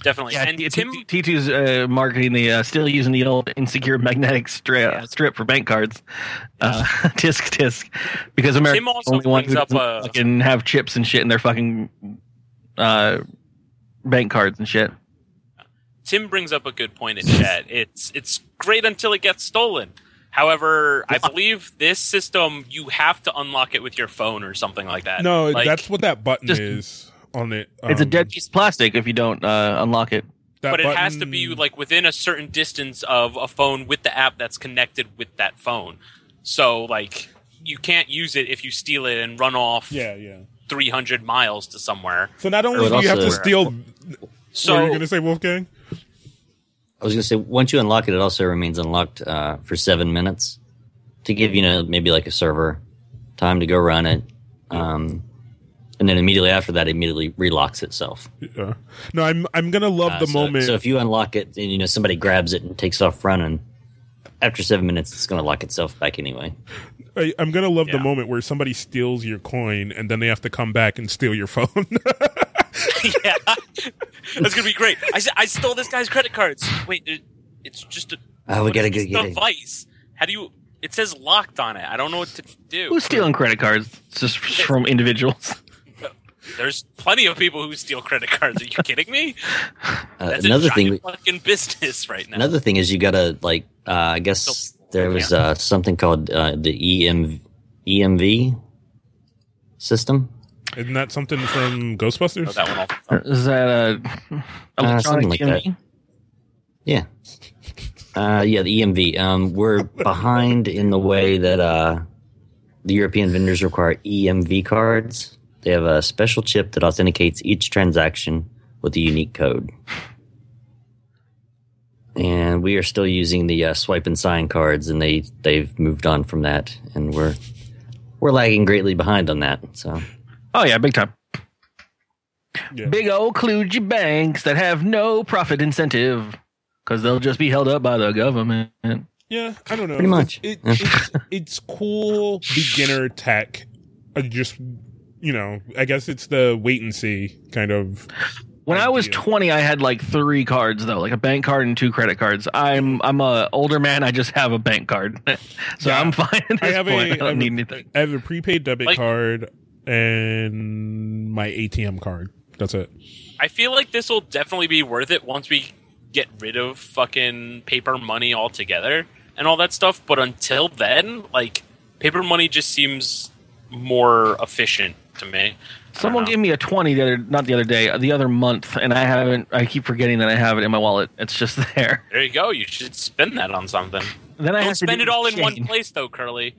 Definitely. Yeah, and Tim T2's uh, marketing the uh, still using the old insecure magnetic strip, yeah. strip for bank cards. Uh, tisk tisk, because America only one who a, fucking have chips and shit in their fucking uh, bank cards and shit. Tim brings up a good point in chat. It's it's great until it gets stolen. However, I believe this system you have to unlock it with your phone or something like that. No, like, that's what that button just, is on it. Um, it's a dead um, piece of plastic if you don't uh, unlock it. but it has to be like within a certain distance of a phone with the app that's connected with that phone. So like you can't use it if you steal it and run off. Yeah, yeah. 300 miles to somewhere. So not only do you have to steal. So what are you going to say, Wulfegang? I was going to say once you unlock it, it also remains unlocked uh, for seven minutes to give you know maybe like a server time to go run it, um, and then immediately after that, it immediately relocks itself. Yeah. No, I'm I'm gonna love uh, the so, moment. So if you unlock it and you know somebody grabs it and takes off running, after seven minutes, it's gonna lock itself back anyway. I, am gonna love yeah. the moment where somebody steals your coin and then they have to come back and steal your phone. yeah, that's gonna be great. I I stole this guy's credit cards. Wait, it's just a oh, we gotta get device. How do you? It says locked on it. I don't know what to do. Who's stealing credit cards? It's just from individuals. There's plenty of people who steal credit cards. Are you kidding me? Uh, another thing, fucking business right now. Another thing is you gotta like. Uh, I guess there was uh, something called uh, the EM, EMV system. Isn't that something from Ghostbusters? Oh, that one also. Is that a uh, something like EMV? that? Yeah. Uh, yeah, the EMV. Um, we're behind in the way that uh, the European vendors require EMV cards. They have a special chip that authenticates each transaction with a unique code. And we are still using the uh, swipe and sign cards, and they they've moved on from that, and we're we're lagging greatly behind on that. So, oh yeah, big time. Yeah. Big old kludgy banks that have no profit incentive because they'll just be held up by the government. Yeah, I don't know. Pretty much. It, it's, it's cool beginner tech. I just, you know, I guess it's the wait and see kind of. When idea. I was 20, I had like three cards though, like a bank card and two credit cards. I'm I'm a older man. I just have a bank card, so yeah. I'm fine. I have point. a I don't need anything. I have a prepaid debit like, card and my ATM card. That's it. I feel like this will definitely be worth it once we get rid of fucking paper money altogether and all that stuff. But until then, like paper money just seems more efficient to me. Someone gave me a twenty the other, not the other day, the other month, and I haven't. I keep forgetting that I have it in my wallet. It's just there. There you go. You should spend that on something. Then I don't spend it all in one place, though, Curley.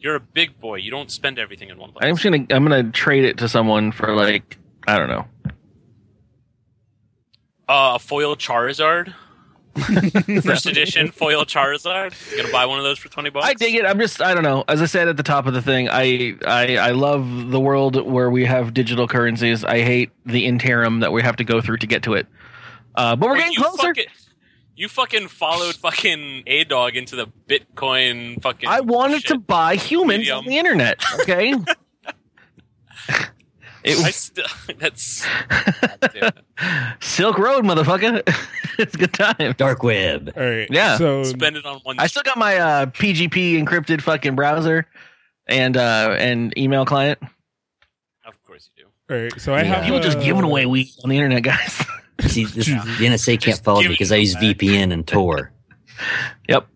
You're a big boy. You don't spend everything in one place. I'm gonna. I'm gonna trade it to someone for like I don't know uh, a foil Charizard. First edition foil Charizard. You gonna buy one of those for twenty bucks? I dig it. I'm just I don't know. As I said at the top of the thing, I I I love the world where we have digital currencies. I hate the interim that we have to go through to get to it. Uh, but we're Wait, getting closer. Fucking, you fucking followed fucking a dog into the Bitcoin fucking. I wanted to buy humans medium. on the internet. Okay. It was, I still that's Silk Road, motherfucker. it's a good time. Dark web. All right. Yeah. So spend it on one. I still got my uh, PGP encrypted fucking browser and uh, and email client. Of course you do. All right. So I yeah. have people uh, just giving away weed on the internet, guys. See, this, the NSA can't follow me because I use VPN and Tor. yep.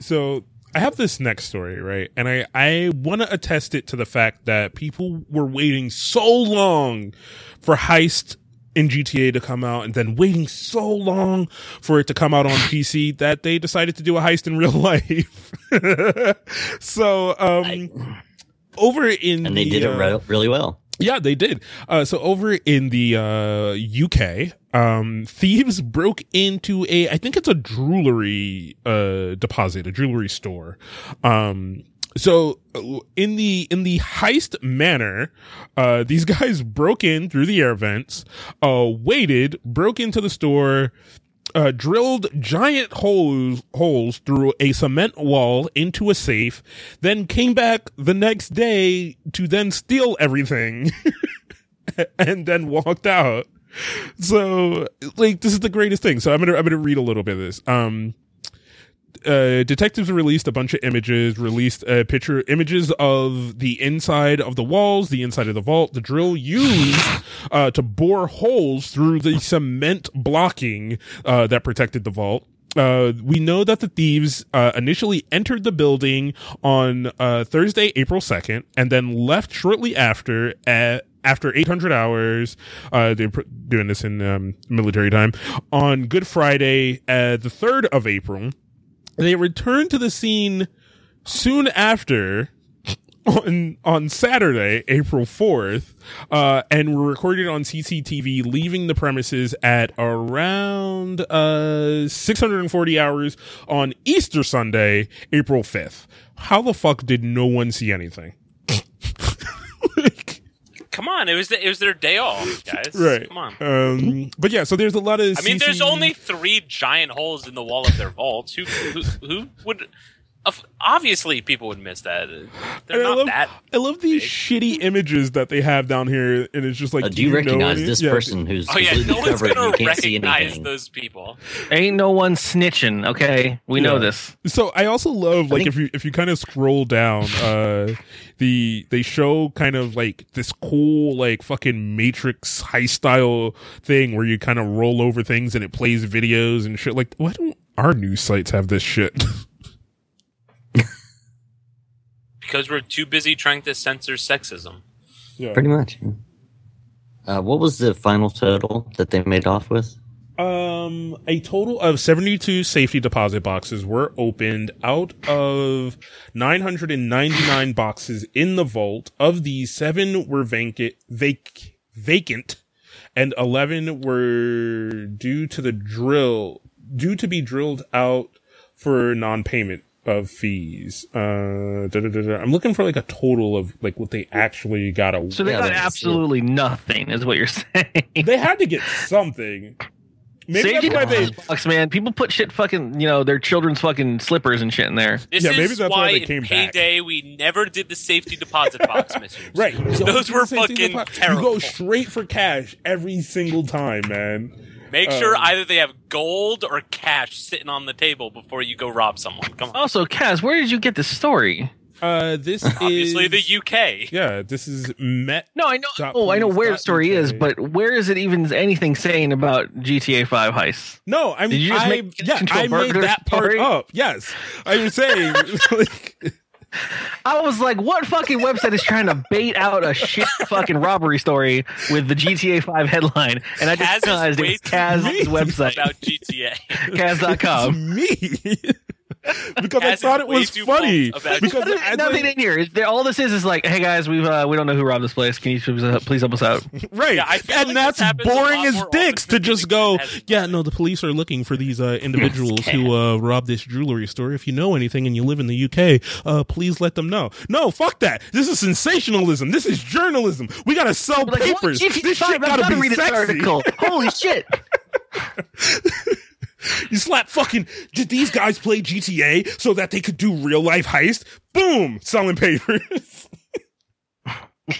So I have this next story, right? And I, I want to attest it to the fact that people were waiting so long for Heist in GTA to come out and then waiting so long for it to come out on PC that they decided to do a heist in real life. so, um, I, over in and they the, did it uh, really well. Yeah, they did. Uh, so over in the uh, UK, um, thieves broke into a, I think it's a jewelry uh, deposit, a jewelry store. Um, so uh, in the in the heist manner, uh, these guys broke in through the air vents, uh, waited, broke into the store, uh, drilled giant holes holes through a cement wall into a safe, then came back the next day to then steal everything, and then walked out. So, like, this is the greatest thing. So I'm gonna I'm gonna read a little bit of this. Um, uh, detectives released a bunch of images, released a picture, images of the inside of the walls, the inside of the vault, the drill used uh, to bore holes through the cement blocking uh, that protected the vault. Uh, we know that the thieves uh, initially entered the building on uh, Thursday, April 2nd, and then left shortly after at after 800 hours, uh, they're doing this in um, military time on Good Friday, uh, the 3rd of April. They returned to the scene soon after on on Saturday, April 4th, uh, and were recorded on CCTV leaving the premises at around uh 640 hours on Easter Sunday, April 5th. How the fuck did no one see anything? Come on, it was the, it was their day off, guys. right. Come on. Um, but yeah, so there's a lot of. I mean, there's only three giant holes in the wall of their vaults. Who who, who would? Obviously people would miss that. They're not love, that. I love these big. shitty images that they have down here, and it's just like, Uh, do you recognize know this any- yeah. person who's Oh yeah, completely no one's covered? gonna you can't see recognize anything. those people. Ain't no one snitching. Okay, we know this. So I also love like think- if you if you kind of scroll down, uh, the they show kind of like this cool like fucking Matrix high style thing where you kind of roll over things and it plays videos and shit. Like, why don't our news sites have this shit? Because we're too busy trying to censor sexism. yeah. Pretty much. Uh, what was the final total that they made off with? Um, a total of 72 safety deposit boxes were opened out of 999 boxes in the vault. Of these, seven were vacant, vac- vacant, and 11 were due to the drill, due to be drilled out for non-payment of fees. Uh, da, da, da, da. I'm looking for like a total of like what they actually got. A- So they got that's- absolutely nothing, is what you're saying. they had to get something. Maybe Safety that's why they. deposit box, man. People put shit fucking, you know, their children's fucking slippers and shit in there. This Yeah, is maybe that's why why they in came back. payday we never did the safety deposit box missions. Right. You Those do were the same fucking with- terrible. You go straight for cash every single time, man. Make sure Um, either they have gold or cash sitting on the table before you go rob someone. Come on. Also, Kaz, where did you get this story? Uh, this Obviously, is the UK. yeah. This is Met. No, I know. Dot Oh, I know where the dot story is, but where is it even anything saying about GTA Five heists? No, I'm. Did you just I, make yeah, into a I made burglar that part story? up. Yes, I'm saying. like, I was like, what fucking website is trying to bait out a shit fucking robbery story with the GTA 5 headline? And I Kaz just realized is it was Kaz's website, about GTA. Kaz.com. me. because I thought it was funny. Because There's nothing I- in here. It's- All this is is like, hey guys, we've uh, we don't know who robbed this place. Can you please, uh, please help us out? Right. Yeah, and like that's this boring as dicks to just go, yeah, no, the police are looking for these uh, individuals who uh, robbed this jewelry store. If you know anything and you live in the UK, uh, please let them know. No, fuck that. This is sensationalism. This is journalism. We gotta sell Like, papers. GTA This shit gotta gotta be read this article. Holy shit! You slap fucking. Did these guys play GTA so that they could do real life heist? Boom, selling papers.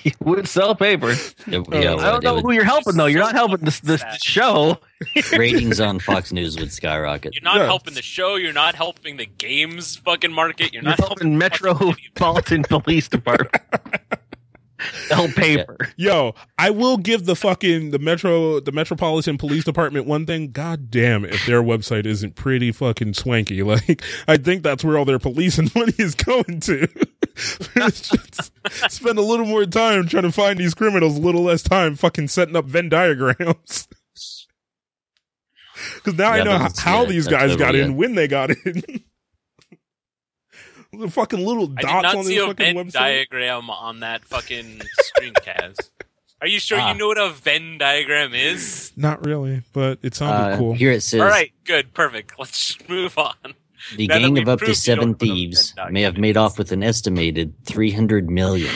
You would sell paper. Yeah, Uh, yeah, I don't know who you're helping though. You're not helping this this show. ratings on Fox News would skyrocket. You're not Yeah. helping the show. You're not helping the games fucking market. You're You're not helping Metropolitan Police Department. Sell paper. Yo, I will give the fucking the metro the Metropolitan Police Department one thing. God damn, if their website isn't pretty fucking swanky, like I think that's where all their policing money is going to. Spend a little more time trying to find these criminals, a little less time fucking setting up Venn diagrams. Because now I know how, yeah, these guys got in, it. when they got in. The fucking little dots I dots did not on see this a fucking Venn website. diagram on that fucking screencast. Are you sure Ah. you know what a Venn diagram is? Not really, but it sounded Uh, cool. Here it says All right, good, perfect. Let's move on. the now that gang we of up to proved you don't seven know what thieves Venn may have diagram made is. off with an estimated 300 million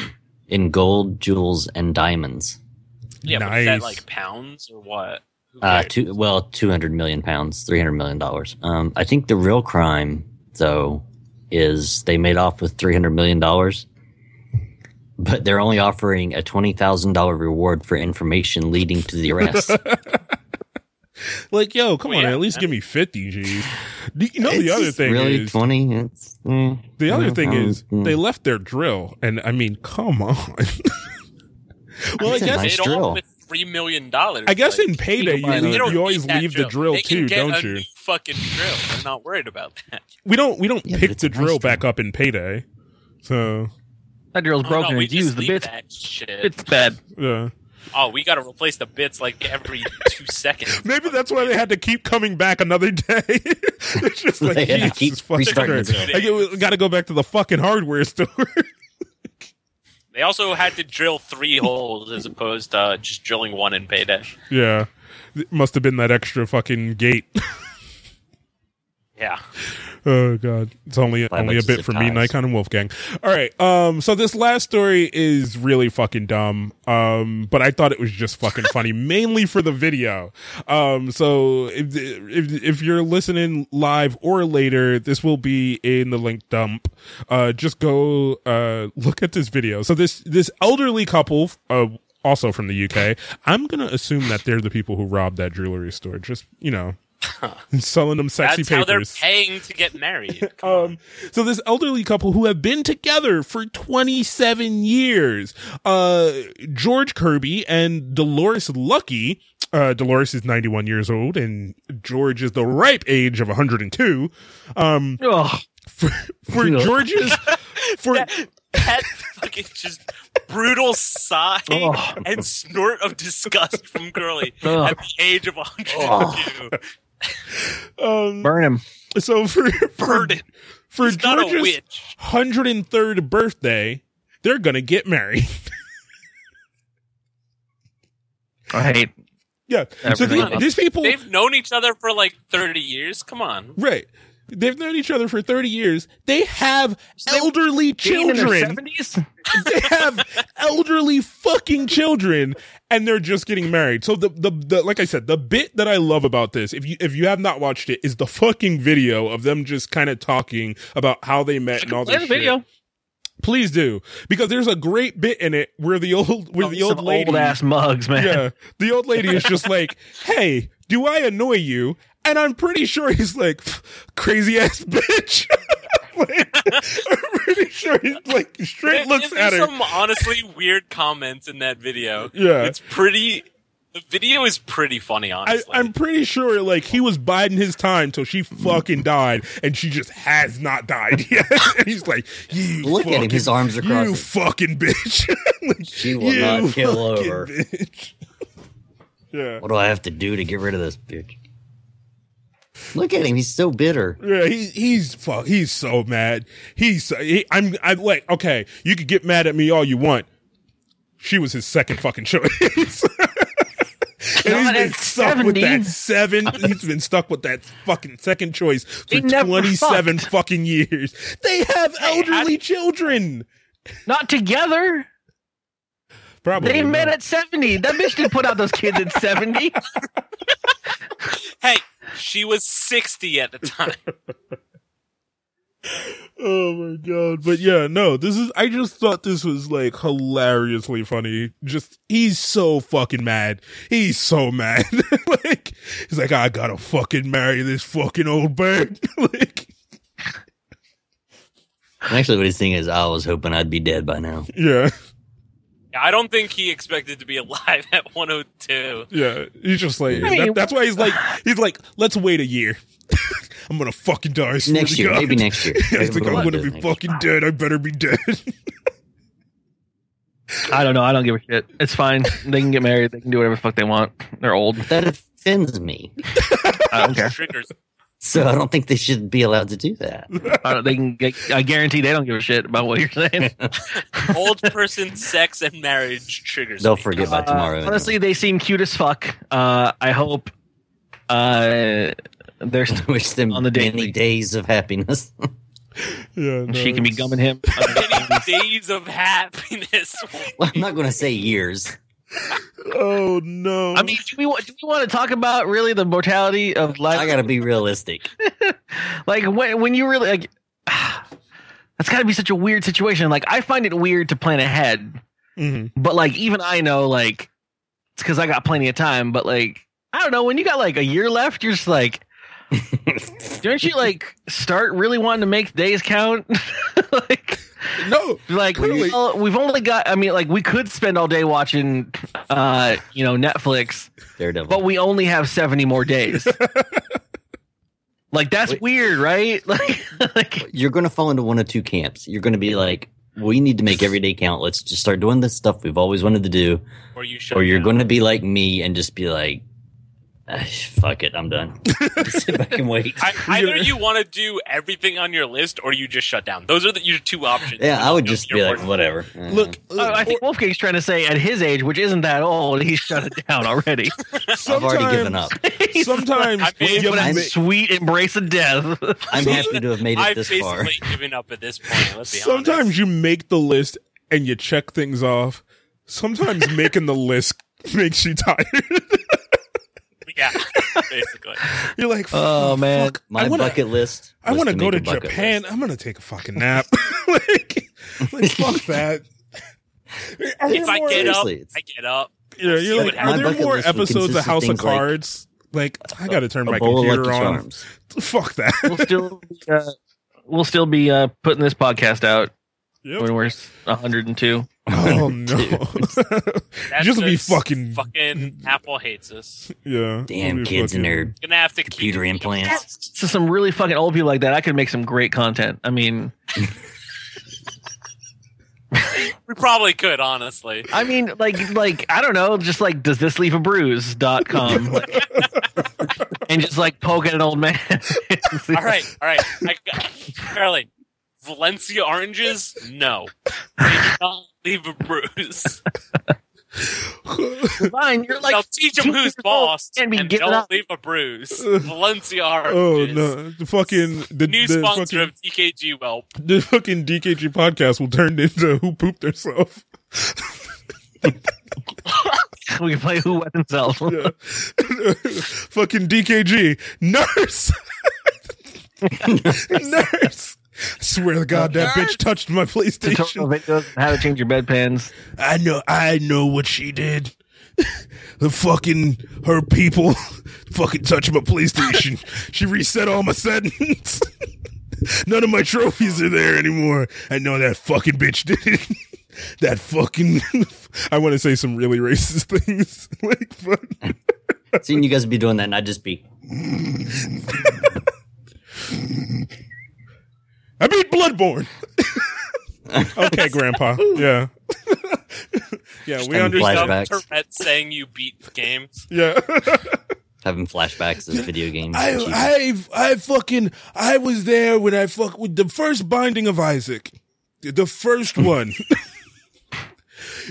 in gold, jewels, and diamonds. Yeah, but is Nice. that like pounds or what? Who Uh, cares? two, well, 200 million pounds, 300 million dollars. Um, I think the real crime, though, is they made off with 300 million dollars, but they're only offering a $20,000 reward for information leading to the arrest. Like, yo, come Well, on, yeah, at least give me 50 G's. You know, the It's other thing really is, 20. It's, eh, the other thing is, mm. they left their drill. And I mean, come on. well, I It's a guess, nice Paid off drill. with three million dollars. I guess like, in payday, They you, don't you always need that leave the drill They can too, get don't a you? new fucking drill. They're not worried about that. We don't, we don't Yeah, pick the a nice drill drill. back up in payday. So, That drill's Oh, broken no, we and used. The bits, that shit. it's bad. yeah. Oh, we got to replace the bits like every two seconds. Maybe that's why they had to keep coming back another day. it's just like, They had to keep fucking restarting the Christ. drill. I got to go back to the fucking hardware store. They also had to drill three holes as opposed to uh, just drilling one in payday. yeah. It must have been that extra fucking gate. Yeah. Oh god, it's only Five only a bit for me. Nikon and Wulfegang. All right, um, so this last story is really fucking dumb, um, but I thought it was just fucking funny, mainly for the video. Um, so if if if you're listening live or later, this will be in the link dump. Uh, just go uh look at this video. So this this elderly couple, uh. Also from the UK, I'm gonna assume that they're the people who robbed that jewelry store. Just you know, selling them sexy That's how they're paying to get married. Um, so this elderly couple who have been together for 27 years, uh, George Kirby and Dolores Luckie, uh, Dolores is 91 years old and George is the ripe age of 102. Um, Ugh. for, for Ugh. George's, for, that fucking just brutal sigh Oh. and snort of disgust from Curley Oh. at the age of 102. um, Burn him. so for, for, Burden. for He's George's 103rd birthday, they're gonna get married. I hate. yeah. So the- these people, They've known each other for like 30 years. Come on. Right. They've known each other for 30 years. They have elderly Being in their children. 70s? they have elderly fucking children and they're just getting married. So the, the the like I said, the bit that I love about this, if you if you have not watched it, is the fucking video of them just kind of talking about how they met and all Play this the shit. video. Please do. Because there's a great bit in it where the old where oh, the old Some lady old ass mugs, man. yeah. The old lady is just like, hey, do I annoy you? And I'm pretty sure he's like, crazy ass bitch. like, I'm pretty sure he's like, straight looks at her. There's some honestly weird comments in that video. Yeah. It's pretty. The video is pretty funny, I, honestly. I'm pretty sure, like, he was biding his time till she fucking died, and she just has not died yet. and he's like, "You Look at him, his arms are You fucking bitch! Like, She will not kill over." bitch." yeah, What do I have to do to get rid of this bitch? Look at him, he's so bitter. Yeah, he, he's fuck. He's so mad. He's. He, I'm. I'm like, okay, you could get mad at me all you want. She was his second fucking choice. and he's Not been at stuck with that seven. He's been stuck with that fucking second choice for 27 fucked. fucking years. They have elderly children. Not together. Probably. They met not. at 70. That bitch didn't put out those kids at 70. hey, she was 60 at the time. Oh my god. But yeah, no, this is I just thought this was like hilariously funny. Just he's so fucking mad. He's so mad. like he's like, I gotta fucking marry this fucking old bird. like actually, what he's saying is, I was hoping I'd be dead by now. Yeah. I don't think he expected to be alive at 102. Yeah. He's just like I mean- that- that's why he's like he's like, let's wait a year. I'm gonna fucking die. I swear Next to year, God. maybe next year. he's like, I'm gonna be next fucking dead. I better be dead. I don't know. I don't give a shit. It's fine. They can get married. They can do whatever the fuck they want. They're old. That offends me. I don't care. Triggers. So I don't think they should be allowed to do that. I don't, they can get, I guarantee they don't give a shit about what you're saying. Old person sex and marriage triggers. They'll me. forget by tomorrow. Uh, honestly, they seem cute as fuck. Uh, I hope uh, they're st- Wish them on the date many days of happiness. yeah. no, she can be gumming him. Many days of happiness. well, I'm not going to say years. Oh no. I mean, do we, wa- do we want to talk about really the mortality of life? I got to be realistic. like when when you really like that's got to be such a weird situation like i find it weird to plan ahead Mhm. but like even i know like it's because i got plenty of time but like i don't know when you got like a year left you're just like don't you like start really wanting to make days count like no. like Clearly. well, we've only got i mean like we could spend all day watching uh you know netflix Daredevil. but we only have 70 more days like that's Wait. weird right like like You're going to fall into one of two camps. You're going to be like, we need to make every day count. Let's just start doing this stuff we've always wanted to do. Or you, or you're going to be like me and just be like, fuck it, I'm done. Sit back and wait. I, either you want to do everything on your list, or you just shut down. Those are the, your two options. Yeah, I would just be like, whatever. Look, uh, I think Wulfegang's trying to say at his age, which isn't that old, he's shut it down already. I've already given up. sometimes I mean, you That ma- sweet embrace of death. I'm happy to have made it I've this basically far. given up at this point. Let's be sometimes honest. you make the list and you check things off. Sometimes making the list makes you tired. Yeah, basically. You're like, Oh, man. fuck, My wanna, bucket list. I want to go to Japan. list. I'm gonna take a fucking nap. like, like, fuck that. Are If I more- get up, I get up. Yeah, you're what like, are there more episodes of of House of things like Cards? Like, I gotta turn my computer on. Charms. Fuck that. we'll still uh, we'll still be uh, putting this podcast out Yep. when we're 102. Oh no! That's Just be fucking fucking Apple hates us. yeah. Damn We'll kids and fucking- their Gonna have to computer keep implants. So some really fucking old people like that, I could make some great content. I mean, We probably could, honestly. I mean, like, like I don't know, just like does this leave a bruise dot com, like, and just like poke at an old man. All right, all right. I got, Charlie, Valencia oranges? No, they do not leave a bruise. Fine, you're like They'll teach them who's boss, and be and don't up. leave a bruise. Oh, Valencia oranges. Oh no! The fucking the, New the sponsor fucking, of TKG Whelp. the fucking DKG podcast will turn into who pooped themselves. we can play who wet himself. Fucking DKG nurse, nurse. I swear to God, that bitch touched my Tutorial PlayStation. videos on how to change your bedpans. I know, I know what she did. The fucking her people fucking touched my PlayStation. she reset all my settings. None of my trophies are there anymore. I know that fucking bitch did it. that fucking. I want to say some really racist things. like, fuck. Seeing you guys be doing that, and I'd just be I beat Bloodborne. okay, Grandpa. Yeah. yeah, we having understand. flashbacks. Tourette saying you beat games. Yeah. having flashbacks of video games. I, achievements. I, I fucking, I was there when I fuck with the first Binding of Isaac, the first one.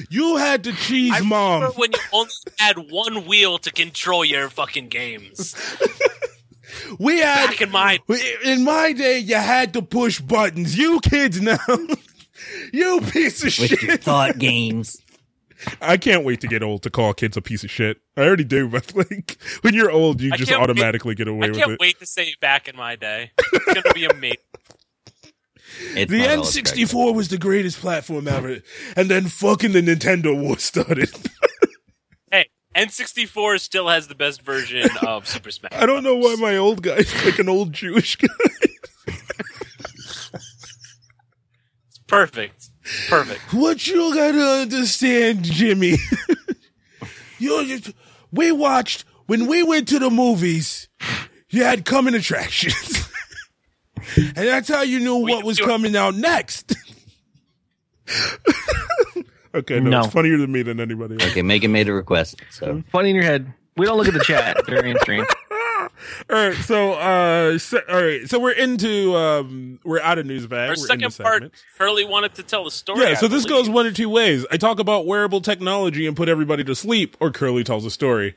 you had to cheese I mom. when you only had one wheel to control your fucking games. We had Back in my in my day, you had to push buttons. You kids now, you piece of with your shit. thought games. I can't wait to get old to call kids a piece of shit. I already do, but like when you're old, you I just can't wait- automatically get away I with can't it. wait to say back in my day. It's gonna be amazing. It's The not all it's cracked N64 was the greatest platform ever, and then fucking the Nintendo War started. Hey, N64 still has the best version of Super Smash. I don't know why my old guy's like an old Jewish guy. It's perfect. Perfect. What you gotta understand, Jimmy? you just, we watched when we went to the movies. You had coming attractions, and that's how you knew what was coming out next. Okay, no, No. it's funnier than me than anybody else. Okay, Megan made a request. So Funny in your head. We don't look at the chat during stream. All right, so uh, so, all right, so we're into um, we're out of news bag. Our we're second into part, segments. Curley wanted to tell the story. Yeah, I so this believe. goes one or two ways. I talk about wearable technology and put everybody to sleep, or Curley tells a story.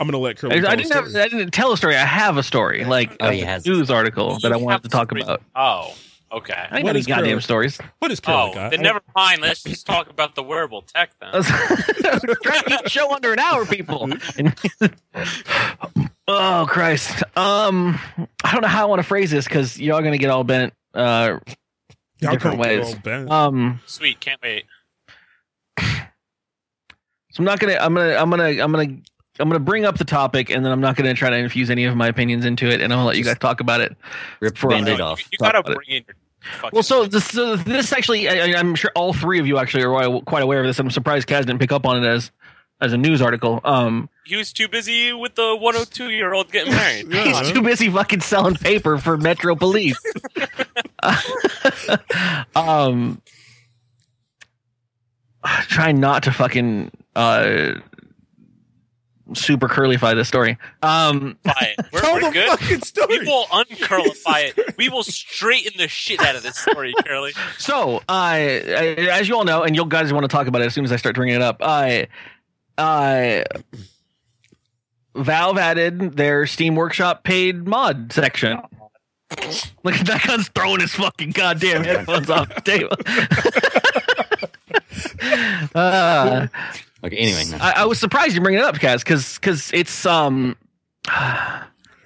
I'm gonna let Curley. I, tell I a didn't have. story. I didn't tell a story. I have a story, like Oh, a news article that I wanted to talk stories- about. Oh, okay. I ain't What got any goddamn Curley? stories. What is Curley Oh, got? then never mind. Let's just talk about the wearable tech then. Trying to keep the show under an hour, people. Oh Christ. Um, I don't know how I want to phrase this because y'all gonna get all bent. Uh, Y'all different ways. bent. um. Sweet, can't wait. So I'm not gonna. I'm gonna. I'm gonna. I'm gonna. I'm gonna bring up the topic, and then I'm not gonna try to infuse any of my opinions into it, and I'm gonna let you guys talk about it. rip the For- band-aid off. You, you gotta about it. bring in your. Well, so this, so this actually, I, I'm sure all three of you actually are quite aware of this. I'm surprised Kaz didn't pick up on it as as a news article. Um, he was too busy with the 102 year old getting married. Yeah. he's too busy fucking selling paper for Metro Police. um, trying not to fucking uh super curlyfy this story. Um, Fine. We're, Tell we're the good. fucking story. We will uncurlify it. We will straighten the shit out of this story, Curley. So, uh, as you all know, and you guys want to talk about it as soon as I start bringing it up, I, uh, Valve added their Steam Workshop paid mod section. Look at that guy's throwing his fucking goddamn headphones off the table. uh, Okay. Anyway, no. I, I was surprised you bring it up, Kaz, because because it's um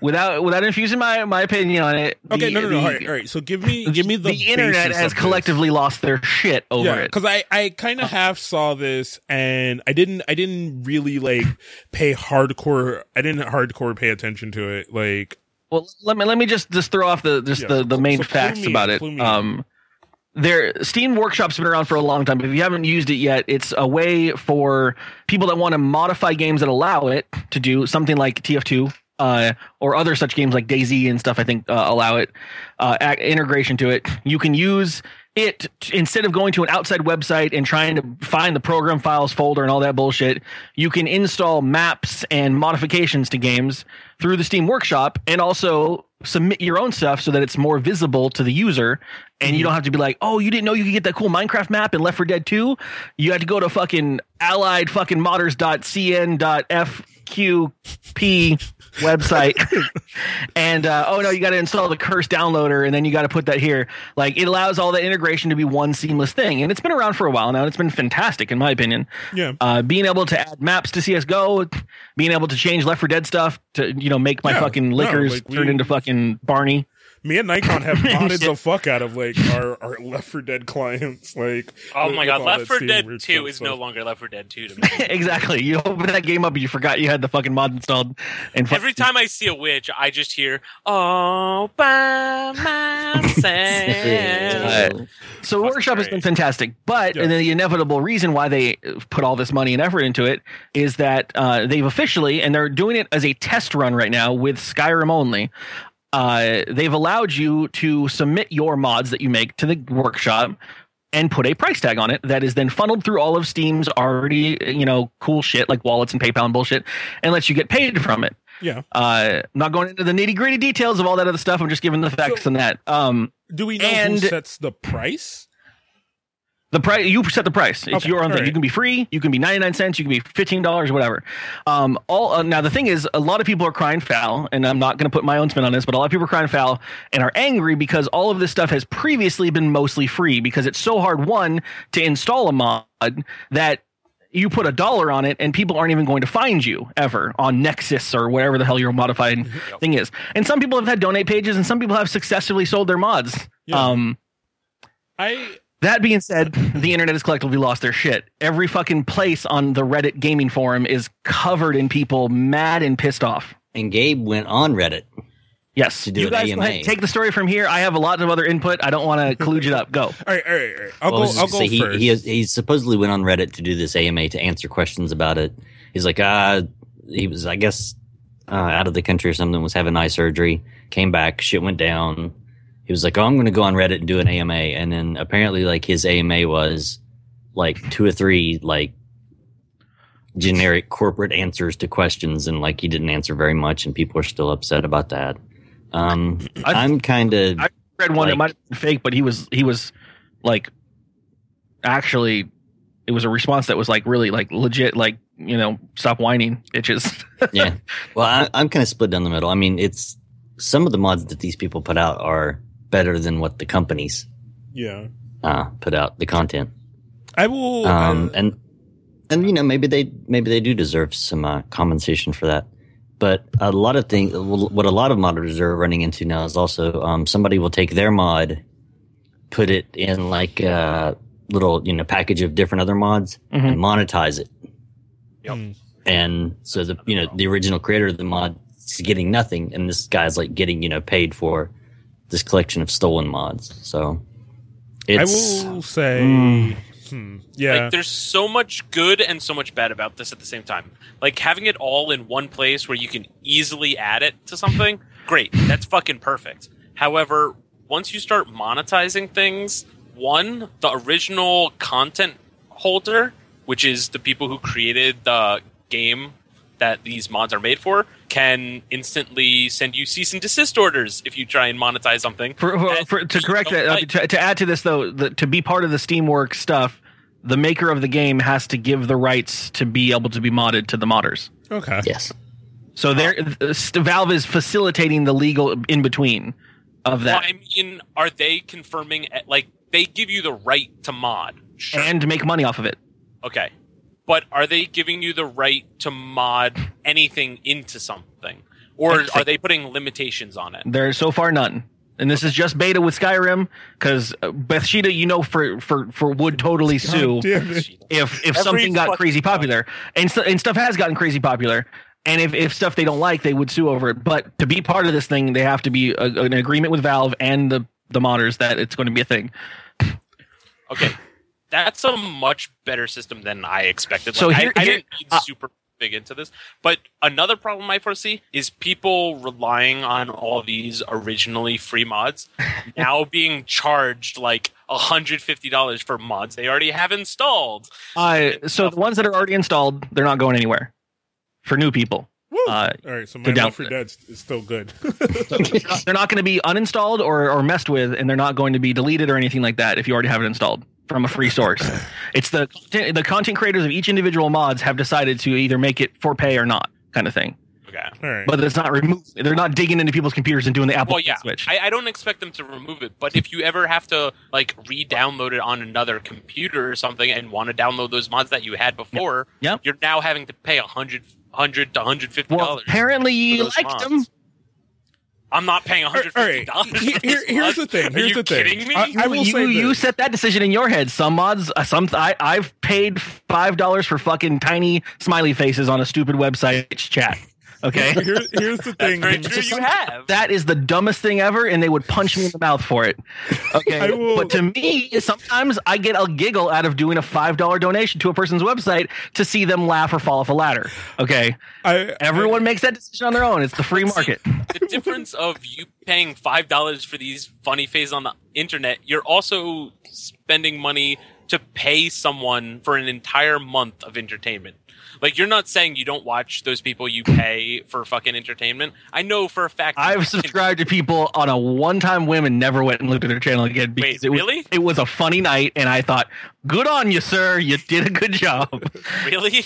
without without infusing my my opinion on it. Okay, the- no, no, no. the- all right, all right. So give me, give me the, the internet has of this. collectively lost their shit over yeah, it. because I, I kind of half saw this and I didn't, I didn't really like pay hardcore. I didn't hardcore pay attention to it. Like, Well, let me let me just just throw off the just Yeah, the, the main so facts me in, about it. clue in. Um, their Steam Workshop's been around for a long time. If you haven't used it yet, it's a way for people that want to modify games that allow it to do something like TF2 uh, or other such games like DayZ and stuff. I think uh, allow it uh, integration to it. You can use it instead of going to an outside website and trying to find the program files folder and all that bullshit. You can install maps and modifications to games through the Steam Workshop and also submit your own stuff so that it's more visible to the user and you mm-hmm. don't have to be like, oh, you didn't know you could get that cool Minecraft map in Left 4 Dead 2? You had to go to fucking allied fucking modders.cn.fqp website. And uh, oh no you got to install the curse downloader and then you got to put that here. Like it allows all the integration to be one seamless thing and it's been around for a while now and it's been fantastic in my opinion. Yeah, uh, being able to add maps to CS:GO, being able to change Left 4 Dead stuff to you know make my Yeah, fucking no, liquors like, we- turn into fucking Barney. Me and Nikon have modded the fuck out of like our, our Left 4 Dead clients. Like, Oh my god, Left 4 Dead 2 stuff, is so- no longer Left 4 Dead 2 to me. exactly. You open that game up and you forgot you had the fucking mod installed. And fuck- Every time I see a witch, I just hear, "Oh, by myself." So Fucking Workshop has been fantastic, but Yeah. and then the inevitable reason why they put all this money and effort into it is that uh, they've officially and they're doing it as a test run right now with Skyrim only. Uh, they've allowed you to submit your mods that you make to the workshop and put a price tag on it that is then funneled through all of Steam's already, you know, cool shit like wallets and PayPal and bullshit and lets you get paid from it. Yeah. Uh, I'm not going into the nitty gritty details of all that other stuff. I'm just giving the facts So- on that. Um, Do we know And- who sets the price? The price you set the price. It's Okay, your own thing. alright. You can be free. You can be 99 cents. You can be 15 dollars, whatever. Um, all uh, now the thing is, a lot of people are crying foul, and I'm not going to put my own spin on this, but a lot of people are crying foul and are angry because all of this stuff has previously been mostly free because it's so hard one to install a mod that you put a dollar on it and people aren't even going to find you ever on Nexus or whatever the hell your modified thing is. And some people have had donate pages and some people have successfully sold their mods. Yeah. Um, I that being said, the internet has collectively lost their shit. Every fucking place on the Reddit gaming forum is covered in people mad and pissed off. and Gabe went on Reddit. Yes, To do you guys AMA. take the story from here. I have a lot of other input. I don't want to collude it up. Go. all right, all right, all right. I'll Well, go. I'll go gonna say, first. he, he, has, he supposedly went on Reddit to do this AMA to answer questions about it. He's like, ah, he was, I guess, uh, out of the country or something, was having eye surgery, came back, shit went down. He was like, oh, I'm going to go on Reddit and do an AMA. And then apparently, like, his AMA was like two or three, like, generic corporate answers to questions. And, like, he didn't answer very much, and people are still upset about that. Um, I- I'm kind of. I read one that Like- might have been fake, but he was he was like actually it was a response that was like really like legit. Like you know, stop whining, bitches. yeah. Well, I, I'm kind of split down the middle. I mean, it's some of the mods that these people put out are better than what the companies yeah. uh, put out the content. I will. Um, uh, and and you know maybe they maybe they do deserve some uh, compensation for that. But a lot of things, what a lot of modders are running into now is also um, somebody will take their mod, put it in like a little you know package of different other mods and monetize it. Yep. hmm. and so the you know the original creator of the mod is getting nothing, and this guy's like getting you know paid for this collection of stolen mods. So it's, I will say. Mm. Hmm, yeah. Like, there's so much good and so much bad about this at the same time. Like having it all in one place where you can easily add it to something, great. That's fucking perfect. However, once you start monetizing things, one, the original content holder, which is the people who created the game that these mods are made for can instantly send you cease and desist orders if you try and monetize something. For, for, for to correct that, uh, to, to, add to this though, the, to be part of the Steamworks stuff, the maker of the game has to give the rights to be able to be modded to the modders. Okay. Yes. So there, uh, Valve is facilitating the legal in between of that. Well, I mean, are they confirming like they give you the right to mod sure. and make money off of it? Okay, but are they giving you the right to mod anything into something, or are they putting limitations on it? There's so far none. And this is just beta with Skyrim because uh, Bethesda, you know, for for for would totally sue if if something got crazy popular, and and stuff has gotten crazy popular. And if, if stuff they don't like, they would sue over it. But to be part of this thing, they have to be a, an agreement with Valve and the the modders that it's going to be a thing. Okay, that's a much better system than I expected. Like, so here, I, I didn't uh, super big into this, but another problem I foresee is people relying on all these originally free mods now being charged like hundred fifty dollars for mods they already have installed. Uh, so the ones that are already installed, they're not going anywhere for new people. Uh, All right, so my Left 4 Dead is still good. they're not, going to be uninstalled or, or messed with, and they're not going to be deleted or anything like that if you already have it installed from a free source. it's the the content creators of each individual mods have decided to either make it for pay or not, kind of thing. Okay. But it's not removed. They're not digging into people's computers and doing the Apple well, yeah. switch. I, I, don't expect them to remove it, but if you ever have to like re-download it on another computer or something and want to download those mods that you had before, yep. Yep. you're now having to pay a hundred hundred to hundred fifty dollars. Well, apparently you liked mods. them. I'm not paying 150 dollars. Right. Here, here's the thing. Here's the thing. Kidding me? I, I will you, say you set that decision in your head. Some mods, uh, some I, I've paid five dollars for fucking tiny smiley faces on a stupid website chat. Okay. Here, here's the thing. That's you have. That is the dumbest thing ever, and they would punch me in the mouth for it. Okay. Will... But to me, sometimes I get a giggle out of doing a five dollar donation to a person's website to see them laugh or fall off a ladder. Okay. I, Everyone I, makes that decision on their own. It's the free market. the difference of you paying five dollars for these funny faces on the internet, you're also spending money to pay someone for an entire month of entertainment. Like you're not saying you don't watch those people you pay for fucking entertainment. I know for a fact. I've subscribed to people on a one-time whim and never went and looked at their channel again because Wait, it was really? it was a funny night and I thought, good on you, sir. You did a good job. really?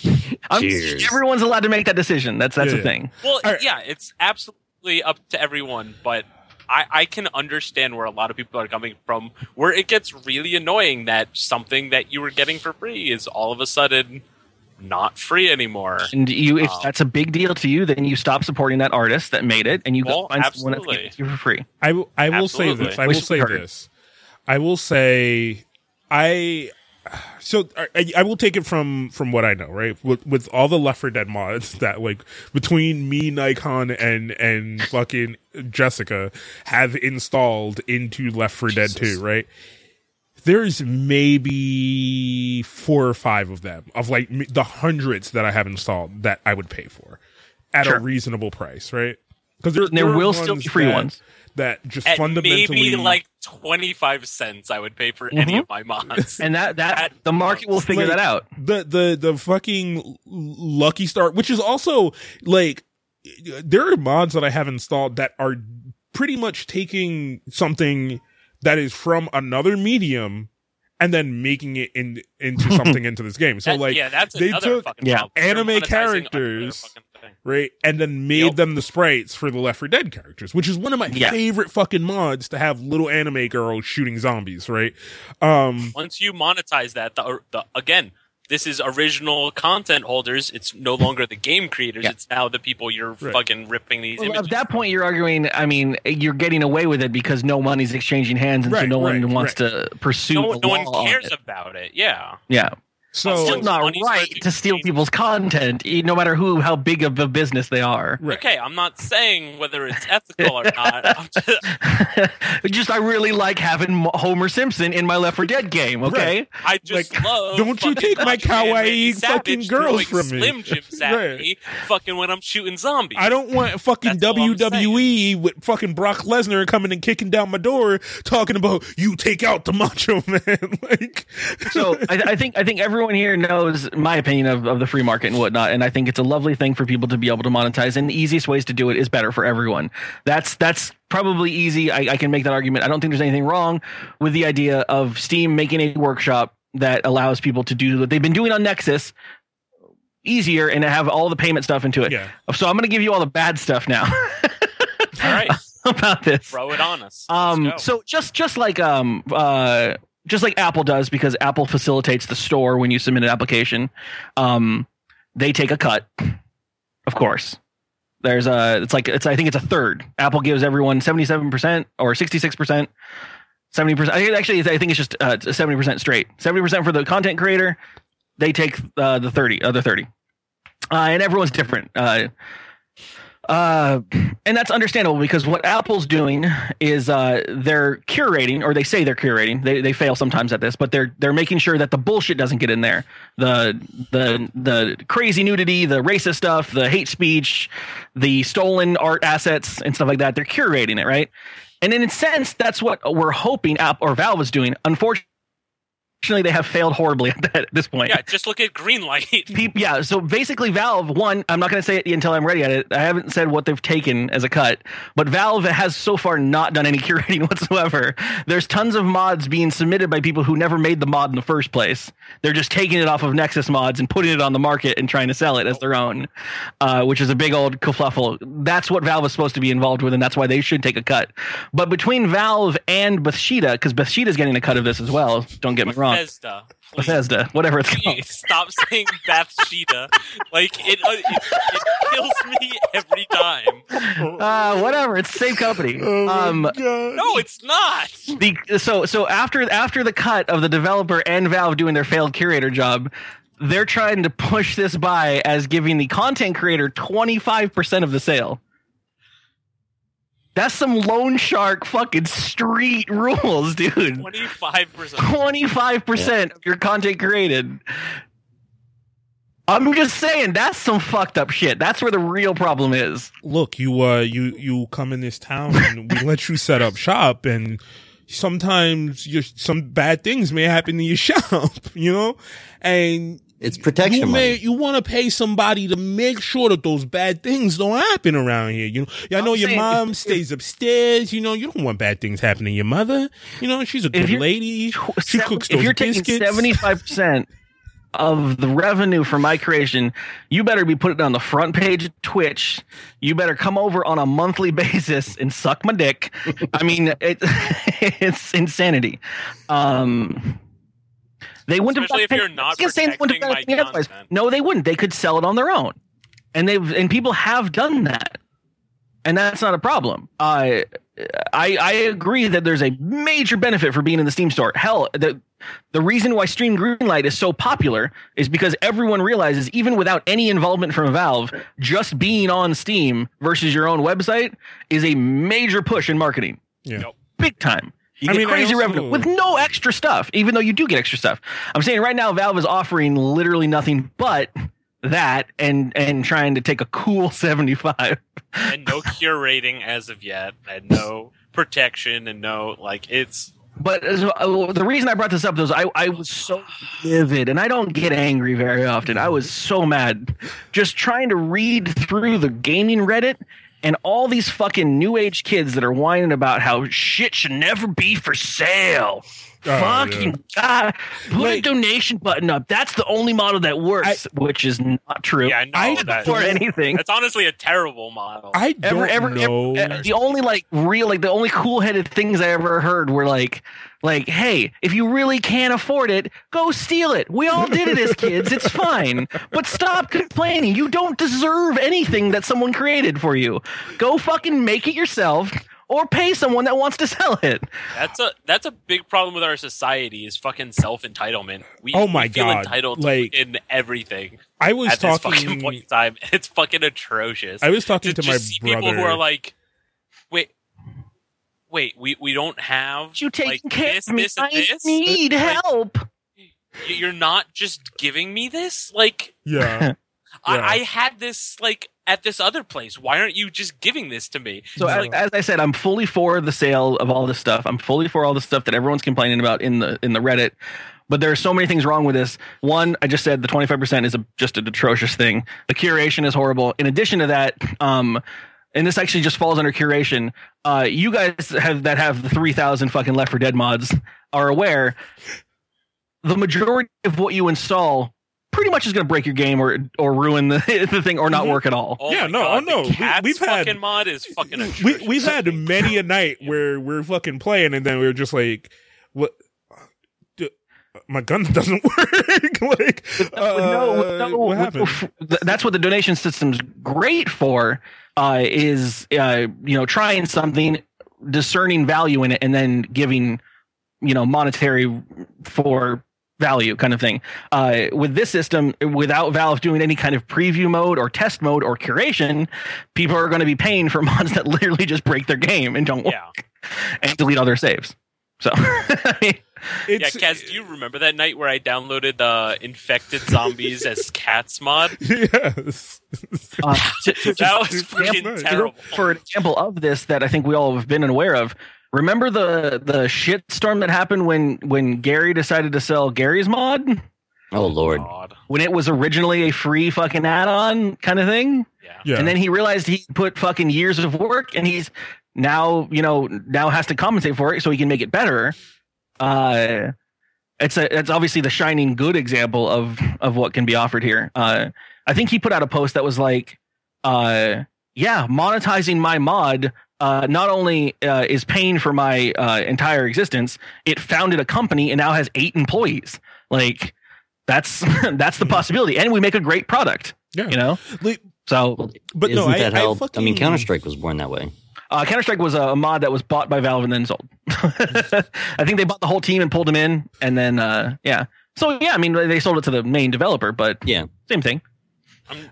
everyone's allowed to make that decision. That's that's yeah. the thing. Well, right. yeah, it's absolutely up to everyone, but. I, I, can understand where a lot of people are coming from, where it gets really annoying that something that you were getting for free is all of a sudden not free anymore. And you, if um, that's a big deal to you, then you stop supporting that artist that made it, and you well, go find absolutely. someone that's you for free. I, w- I will absolutely. say this. I will say this. I will say, I. So I, I, will take it from from what I know, right? With with all the Left 4 Dead mods that like between me, Nikon, and and fucking Jessica have installed into Left 4 Dead 2, right? There's maybe four or five of them of like the hundreds that I have installed that I would pay for at sure. a reasonable price, right? Because there, there, there will still be free that, ones that just At fundamentally maybe like 25 cents I would pay for mm-hmm. any of my mods. and that that At the market will figure like, that out. The the the fucking Lucky Star, which is also like there are mods that I have installed that are pretty much taking something that is from another medium and then making it in into something into this game. So that, like yeah, that's they took yeah. anime characters right and then made yep. them the sprites for the Left 4 Dead characters, which is one of my yeah. favorite fucking mods to have little anime girls shooting zombies, right? Um once you monetize that the, the again this is original content holders. It's no longer the game creators. Yeah. It's now the people you're right. fucking ripping these well, images. At that point, you're arguing. I mean, you're getting away with it because no money's exchanging hands, and right, so no right, one wants to pursue. No, no one cares it. about it. Yeah. Yeah. So it's still not right to steal people's content, no matter who, how big of a business they are. Right. Okay, I'm not saying whether it's ethical or not. Just, just, I really like having Homer Simpson in my Left 4 Dead game. Okay, right. I just like, love. Don't you take my kawaii fucking girls from me? Slim Jims at right. me, fucking when I'm shooting zombies. I don't want fucking That's WWE with fucking Brock Lesnar coming and kicking down my door, talking about you take out the Macho Man. like, so I, I think I think everyone everyone here knows my opinion of, of the free market and whatnot, and I think it's a lovely thing for people to be able to monetize. And the easiest ways to do it is better for everyone. That's that's probably easy. I, I can make that argument. I don't think there's anything wrong with the idea of Steam making a workshop that allows people to do what they've been doing on Nexus easier and have all the payment stuff into it. Yeah. So I'm going to give you all the bad stuff now. All right. about this. Throw it on us. Let's Um, go. so just just like um uh just like Apple does because Apple facilitates the store when you submit an application, um, they take a cut, of course. There's a it's like it's I think it's a third. Apple gives everyone seventy seven percent or sixty six percent. Seventy percent. Actually, I think it's just uh, seventy percent straight. Seventy percent for the content creator. They take uh, the thirty, other thirty, uh, and everyone's different. Uh, and that's understandable because what Apple's doing is uh, they're curating, or they say they're curating. They, they fail sometimes at this, but they're they're making sure that the bullshit doesn't get in there. The the the crazy nudity, the racist stuff, the hate speech, the stolen art assets and stuff like that. They're curating it, right? And in a sense, that's what we're hoping App or Valve is doing. Unfortunately, they have failed horribly at, that, at this point. yeah, just look at Greenlight. Peop yeah, so basically, Valve one. I'm not going to say it until I'm ready at it. I haven't said what they've taken as a cut, but Valve has so far not done any curating whatsoever. There's tons of mods being submitted by people who never made the mod in the first place. They're just taking it off of Nexus mods and putting it on the market and trying to sell it as their own, uh, which is a big old kerfluffle. That's what Valve is supposed to be involved with, and that's why they should take a cut. But between Valve and Bethesda, because Bethesda's getting a cut of this as well. Don't get me wrong. Bethesda. please. Bethesda, whatever it's called. Stop saying Bathsheba. like it, uh, it, it kills me every time. Uh, whatever. It's the same company. Oh um, No, it's not. the so so after after the cut of the developer and Valve doing their failed curator job, they're trying to push this by as giving the content creator twenty five percent of the sale. That's some loan shark fucking street rules, dude. Twenty five percent. Twenty five percent of your content created. I'm just saying that's some fucked up shit. That's where the real problem is. look, you uh you you come in this town and we let you set up shop and sometimes you some bad things may happen to your shop, you know? And It's protection you may money. you want to pay somebody to make sure that those bad things don't happen around here. You know, I know I'm your saying mom if- stays upstairs. You know, you don't want bad things happening to your mother. You know, she's a good you're- lady. She Sev- cooks if you're taking biscuits. seventy five percent of the revenue for my creation, you better be putting it on the front page of Twitch. You better come over on a monthly basis and suck my dick. I mean, it, it's insanity. Um, they wouldn't Especially have if you're not I guess they wouldn't have done my anything otherwise. No, they wouldn't. They could sell it on their own, and they and people have done that, and that's not a problem. Uh, I I agree that there's a major benefit for being in the Steam store. Hell, the the reason why Steam Greenlight is so popular is because everyone realizes even without any involvement from Valve, just being on Steam versus your own website is a major push in marketing. Yeah. Nope. Big time. You I get mean, crazy also- revenue with no extra stuff, even though you do get extra stuff. I'm saying right now Valve is offering literally nothing but that and and trying to take a cool 75. and no curating as of yet, and no protection, and no like it's. But uh, the reason I brought this up is I, I was so livid, and I don't get angry very often. I was so mad just trying to read through the gaming Reddit and all these fucking new age kids that are whining about how shit should never be for sale. Oh, Fucking God. Put a donation button up. That's the only model that works, which is not true. Yeah, I know I that. or anything. That's honestly a terrible model. I don't Ever, ever, know. ever, the only like real, like the only cool headed things I ever heard were like, like, hey, if you really can't afford it, go steal it. We all did it as kids. It's fine. But stop complaining. You don't deserve anything that someone created for you. Go fucking make it yourself or pay someone that wants to sell it. That's a that's a big problem with our society is fucking self entitlement. We, Oh my we feel God, entitled like- in everything I was at this fucking point in time. It's fucking atrocious. I was talking to, to my just see brother. people who are like, wait, wait, we we don't have You taking like care this, of me? this, and I this. need Like, help. You're not just giving me this, like. yeah, I, I had this like at this other place. Why aren't you just giving this to me? So as, like, as I said, I'm fully for the sale of all this stuff. I'm fully for all the stuff that everyone's complaining about in the in the Reddit. But there are so many things wrong with this. One, I just said the 25% is a, just an atrocious thing. The curation is horrible. In addition to that, um, and this actually just falls under curation. Uh, you guys have that have the 3,000 fucking Left 4 Dead mods are aware the majority of what you install pretty much is going to break your game or or ruin the, the thing or not work at all. oh Yeah, no, God, oh no, the we- Cats we've had- fucking mod is fucking. We, we've had many a night where we're fucking playing and then we're just like what my gun doesn't work like uh, no, no, what happened that's what the donation system's great for uh, is uh, you know trying something discerning value in it and then giving you know monetary for value kind of thing uh, with this system without valve doing any kind of preview mode or test mode or curation people are going to be paying for mods that literally just break their game and don't work and delete all their saves so I mean, yeah. Kaz, do you remember that night where I downloaded uh, infected zombies as cats mod? yes uh, to- to- That was It's fucking terrible. for an example of this that I think we all have been aware of. Remember the the shitstorm that happened when when Gary decided to sell Gary's mod Oh Lord. God. when it was originally a free fucking add-on kind of thing, Yeah. yeah and then he realized he put fucking years of work, and he's now you know now has to compensate for it so he can make it better. Uh, it's a it's obviously the shining good example of of what can be offered here. Uh, I think he put out a post that was like, uh, yeah, monetizing my mod uh, not only uh, is paying for my uh, entire existence, it founded a company and now has eight employees. Like that's that's the possibility, and we make a great product. yeah You know, Like, so but Isn't no I, that I how? fucking I mean, Counter Strike was born that way. uh, Counter Strike was a, a mod that was bought by Valve and then sold. I think they bought the whole team and pulled them in, and then uh, yeah. So yeah, I mean they sold it to the main developer, but Yeah. same thing.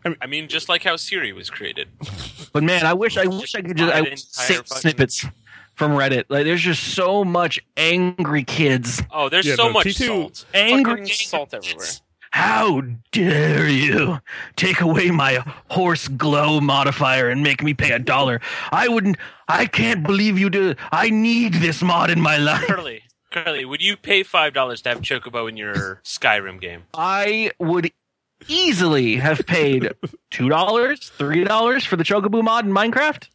I'm, I mean, just like how Siri was created. But man, I wish I wish I could just I Buy the save fucking- snippets from Reddit. Like there's just so much angry kids. Oh, there's Yeah, so no, much T2 salt. Angry Fucking salt everywhere. How dare you take away my horse glow modifier and make me pay a dollar? I wouldn't. I can't believe you do. I need this mod in my life. Curley, Curley, would you pay five dollars to have Chocobo in your Skyrim game? I would easily have paid two dollars, three dollars for the Chocobo mod in Minecraft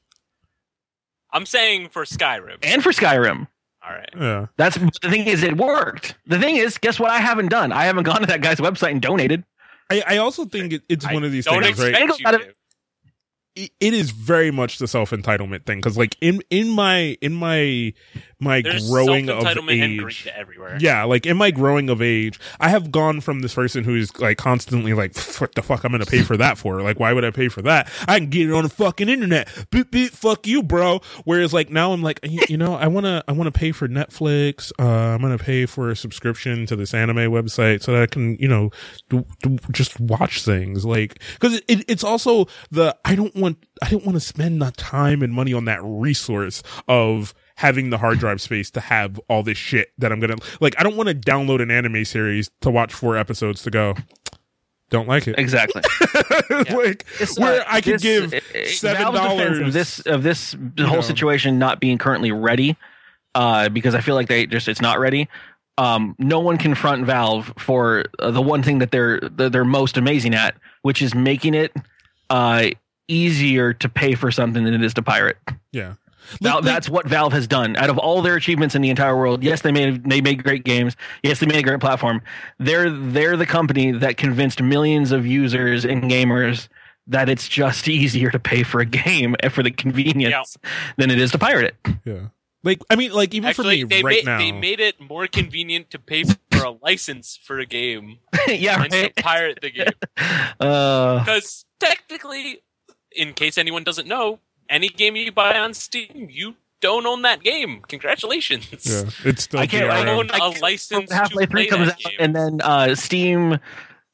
I'm saying for Skyrim. and for Skyrim. All right. yeah That's the thing is it worked. The thing is, guess what? I haven't done. I haven't gone to that guy's website and donated. I, I also think it, it's I one of these don't things right expect Right? you to. it it is very much the self entitlement thing because like in in my in my my There's growing of age. everywhere. yeah like in my growing of age i have gone from this person who's like constantly like what the fuck i'm gonna pay for that for? Like why would i pay for that? I can get it on the fucking internet. Beep beep fuck you bro. Whereas like now i'm like you, you know i want to i want to pay for netflix. Uh i'm gonna pay for a subscription to this anime website so that i can you know do, do, just watch things. Like because it, it's also the i don't want i don't want to spend the time and money on that resource of having the hard drive space to have all this shit that i'm gonna like i don't want to download an anime series to watch four episodes to go don't like it Exactly. like where i could give seven uh, Valve's defense dollars of this of this the whole know. situation not being currently ready, uh, because I feel like they just it's not ready. Um, no one can front Valve for uh, the one thing that they're that they're most amazing at, which is making it uh, easier to pay for something than it is to pirate. yeah Val, Like- that's what Valve has done. Out of all their achievements in the entire world, yes, they made they made great games. Yes, they made a great platform. They're they're the company that convinced millions of users and gamers that it's just easier to pay for a game and for the convenience than it is to pirate it. yeah like i mean like even Actually, for me they right made now they made it more convenient to pay for a license for a game yeah, and to pirate the game. Uh, Because technically, in case anyone doesn't know, any game you buy on Steam, you don't own that game. Congratulations. yeah it's still I can't- I DRM. own I a can't- license halfway to through play comes that out, game. and then uh, Steam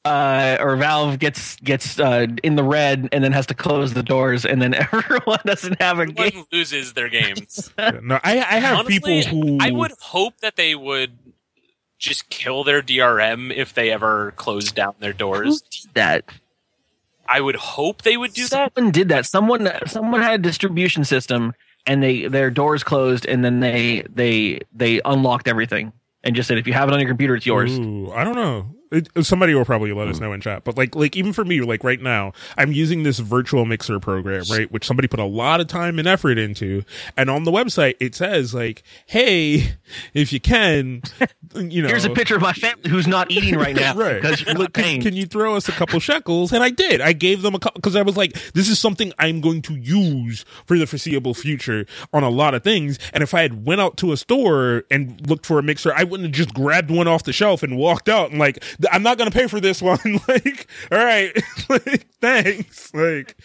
uh, or Valve gets gets uh, in the red, and then has to close the doors, and then everyone doesn't have a game. Loses their games. Yeah, no i i have Honestly, people who I would hope that they would just kill their DRM if they ever closed down their Who doors. did that? I would hope they would do that. Someone did that. Someone someone had a distribution system and they their doors closed and then they they they unlocked everything and just said if you have it on your computer it's yours. Ooh, I don't know. It, somebody will probably let us hmm. know in chat. But like, like even for me, like right now, I'm using this virtual mixer program, right? Which somebody put a lot of time and effort into. And on the website, it says like, Hey, if you can, you know, here's a picture of my family who's not eating right now. right. Look, can, can you throw us a couple shekels? And I did. I gave them a couple because I was like, this is something I'm going to use for the foreseeable future on a lot of things. And if I had went out to a store and looked for a mixer, I wouldn't have just grabbed one off the shelf and walked out and like, I'm not going to pay for this one. like, all right, like, thanks. Like,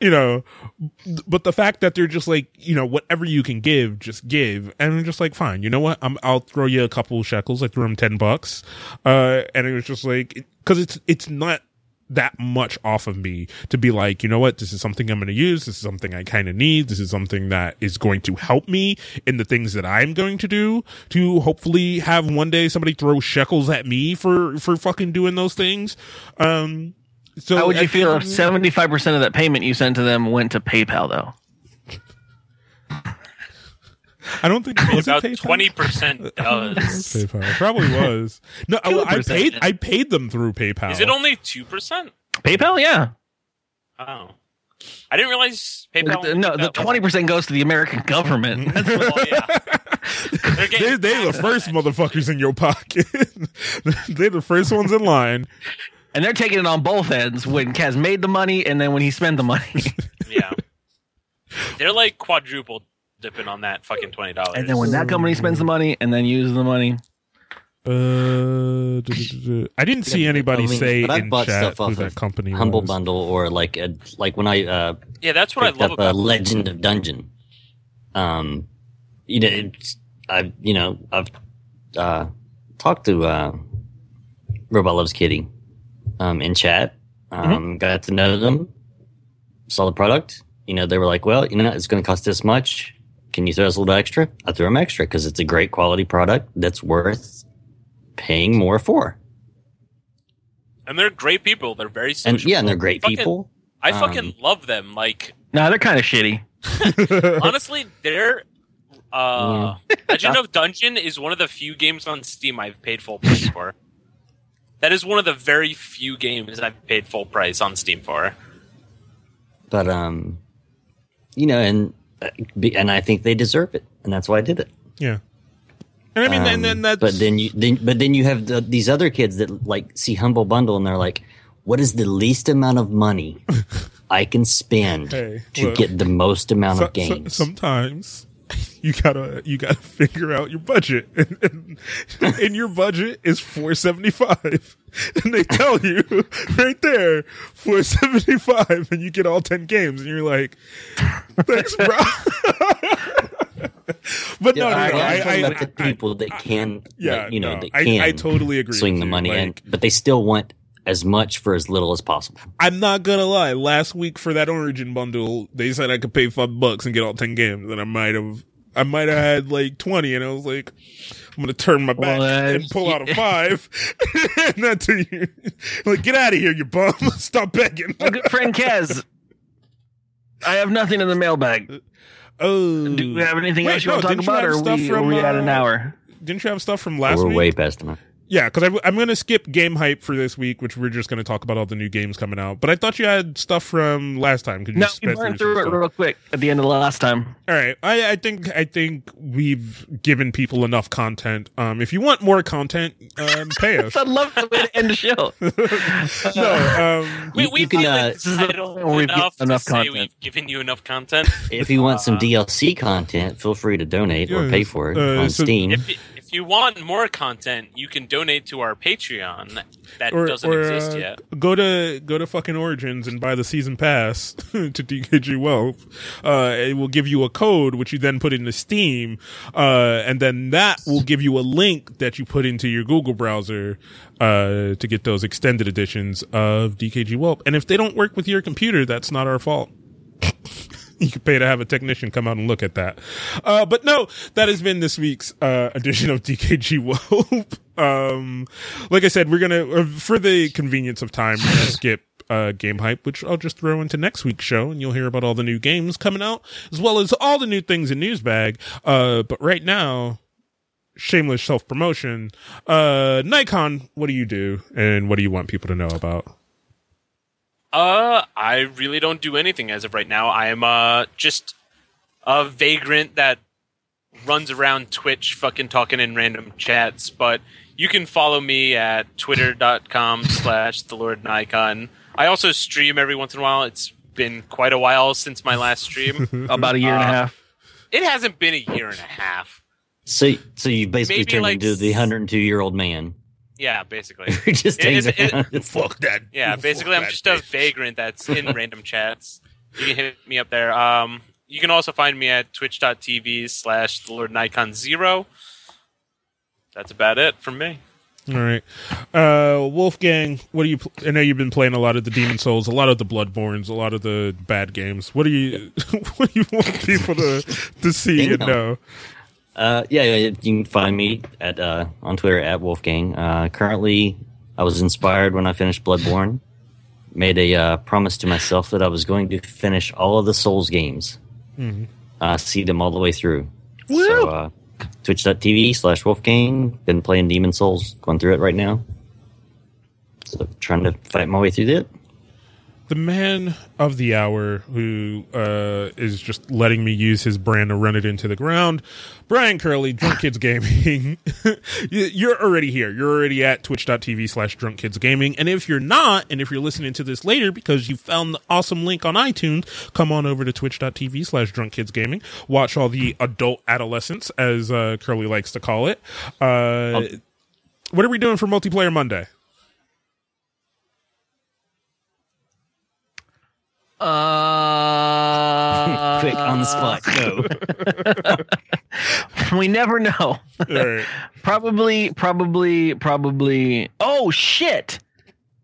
you know, but the fact that they're just like, you know, whatever you can give, just give. And I'm just like, fine, you know what? I'm, I'll throw you a couple shekels. I threw him 10 bucks. Uh, and it was just like, cause it's, it's not, that much off of me to be like, you know what, this is something I'm going to use. This is something I kind of need. This is something that is going to help me in the things that I'm going to do to hopefully have one day somebody throw shekels at me for, for fucking doing those things. Um, so how would you feel if 75% of that payment you sent to them went to PayPal though? I don't think was about twenty percent does. PayPal probably was. No, I, I paid. I paid them through PayPal. Is it only two percent? PayPal, yeah. Oh, I didn't realize PayPal. No, the twenty percent goes to the American government. well, yeah. They're, they, they're the first motherfuckers in your pocket. they're the first ones in line. And they're taking it on both ends when Kaz made the money and then when he spent the money. yeah. They're like quadrupled dipping on that fucking twenty dollars. And then when that company spends the money and then uses the money. Uh, I didn't see anybody I mean, say in chat stuff off who that company Humble was. Bundle or like a, like when I uh yeah that's what I love up about Legend of Dungeon. Um, you know, I you know I've uh talked to uh Robot Loves Kitty um in chat. Um, mm-hmm. got to know them, saw the product. You know, they were like, well, you know, it's going to cost this much can you throw us a little extra? I threw them extra because it's a great quality product that's worth paying more for. And they're great people. They're very social. And, yeah, and they're great fucking, people. I fucking um, love them. Like, no, they're kind of shitty. honestly, they're. Uh, yeah. Legend of Dungeon is one of the few games on Steam I've paid full price for. That is one of the very few games I've paid full price on Steam for. But um, you know, and and I think they deserve it, and that's why I did it. Yeah. And I mean, um, and then that's but then you then but then you have the, these other kids that like see Humble Bundle and they're like, "What is the least amount of money I can spend hey, to look, get the most amount so, of games?" So, sometimes you gotta you gotta figure out your budget, and, and, and your budget is four seventy five, and they tell you right there four seventy five, and you get all ten games, and you're like, thanks, bro. but yeah, no, no, I, no, I, I, I, the people that can, yeah, like, you know, no, that can I, totally agree. Swing the money, like, in, but they still want as much for as little as possible. I'm not gonna lie. Last week for that Origin bundle, they said I could pay five bucks and get all ten games, and I might have I might have had like 20 and I was like, I'm going to turn my back well, and pull out a five. not that's you. Like, get out of here, you bum. Stop begging. My good friend Kaz. I have nothing in the mailbag. Oh. Do we have anything Wait, else you no, want to talk about or we, from, are we at an uh, hour? Didn't you have stuff from last week? We're week? way past enough. Yeah, because I'm going to skip game hype for this week, which we're just going to talk about all the new games coming out. But I thought you had stuff from last time. Could you no, we burned through it real quick at the end of the last time. All right, I, I think I think we've given people enough content. Um, if you want more content, um, pay us. I love the way to end the show. no, um, we, we you can, uh, this is enough, enough content. We've given you enough content. If you want some uh, DLC content, feel free to donate yeah, or pay for it uh, on so Steam. If, if you want more content, you can donate to our Patreon that or, doesn't or, exist uh, yet. Go to go to fucking Origins and buy the season pass to DKG Wealth. Uh, it will give you a code which you then put into Steam, uh, and then that will give you a link that you put into your Google browser uh, to get those extended editions of DKG Whelp. And if they don't work with your computer, that's not our fault. you could pay to have a technician come out and look at that. Uh, but no, that has been this week's, uh, edition of DKG Whoop. um, like I said, we're gonna, uh, for the convenience of time, skip, uh, game hype, which I'll just throw into next week's show, and you'll hear about all the new games coming out, as well as all the new things in Newsbag. Uh, but right now, shameless self promotion. Uh, Nikon, what do you do, and what do you want people to know about? Uh, I really don't do anything as of right now. I am uh just a vagrant that runs around Twitch, fucking talking in random chats. But you can follow me at twitter.com slash the Lord Nikon. I also stream every once in a while. It's been quite a while since my last stream. About a year and a Uh, half. It hasn't been a year and a half. So, so you basically Maybe turned like into the 102 year old man Yeah, basically. just It- hangs it- it- Fuck that. Yeah, basically, I'm just that a vagrant that's in random chats. You can hit me up there. Um, you can also find me at twitch.tv slash the Lord Nikon Zero. That's about it from me. All right. Uh, Wulfegang, what do you, pl- I know you've been playing a lot of the Demon Souls, a lot of the Bloodborns, a lot of the bad games. What do you, what do you want people to, to see and know? Uh, yeah, yeah, you can find me at uh, on Twitter at Wulfegang. Uh, currently, I was inspired when I finished Bloodborne. Made a uh, promise to myself that I was going to finish all of the Souls games, uh, see them all the way through. So, uh, Twitch.tv slash Wulfegang. Been playing Demon Souls, going through it right now. So, trying to fight my way through that. The man of the hour who uh, is just letting me use his brand to run it into the ground. Brian Curley, Drunk Kids Gaming. You- you're already here. You're already at twitch.tv slash drunk kids gaming. And if you're not, and if you're listening to this later because you found the awesome link on iTunes, come on over to twitch.tv slash drunk kids gaming. Watch all the adult adolescents, as uh, Curley likes to call it. Uh, what are we doing for multiplayer Monday? Uh, Quick, on the spot, go. we never know. All right. probably, probably, probably. Oh shit!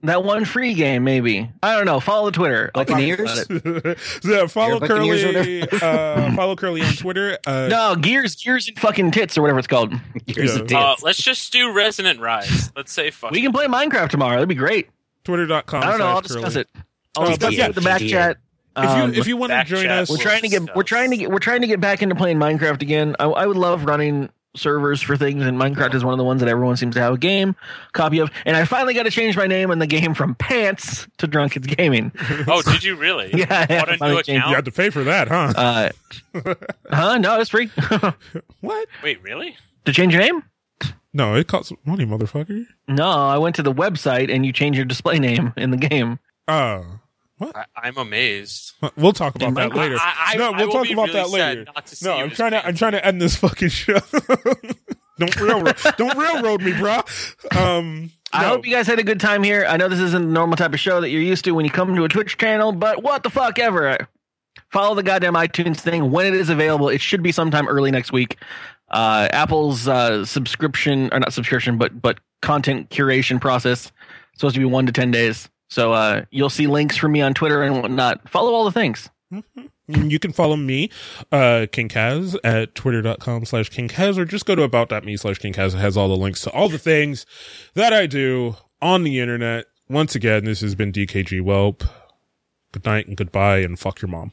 That one free game, maybe. I don't know. Follow the Twitter. I'll talk Buccaneers? yeah, follow Buccaneers Curley. uh, follow Curley on Twitter. Uh, No, gears, gears, and fucking tits or whatever it's called. Gears Yeah. the Uh, let's just do Resonant Rise. Let's say fuck. We can play Minecraft tomorrow. That'd be great. Twitter.com. I don't know. I'll discuss Curley. it. I'll but yeah. the back Yeah. chat. If you Um, if you want to join chat us, we're trying to get we're trying to get we're trying to get back into playing Minecraft again. I, I would love running servers for things, and Minecraft is one of the ones that everyone seems to have a game copy of. And I finally got to change my name in the game from Pants to Drunk Kids Gaming. Oh, did you really? Yeah, I What a new changed- you account? had to pay for that, huh? Uh, huh? No, it's free what? Wait, really? to change your name. No, it costs money, motherfucker. No, I went to the website and you change your display name in the game. Oh, I, I'm amazed. we'll talk about that later. I- I- no, we'll talk about really that later. not to see No, I'm trying to. I'm trying to end this fucking show. don't railroad. don't railroad me, bro. Um, I hope you guys had a good time here. I know this isn't the normal type of show that you're used to when you come to a Twitch channel, but what the fuck ever. Follow the goddamn iTunes thing when it is available. It should be sometime early next week. Uh, Apple's uh, subscription or not subscription, but but content curation process supposed to be one to ten days. So uh, you'll see links from me on Twitter and whatnot. Follow all the things. You can follow me, uh, King Kaz, at twitter.com slash King Kaz, or just go to about.me slash King Kaz. It has all the links to all the things that I do on the internet. Once again, this has been DKG Welp. Good night and goodbye, and fuck your mom.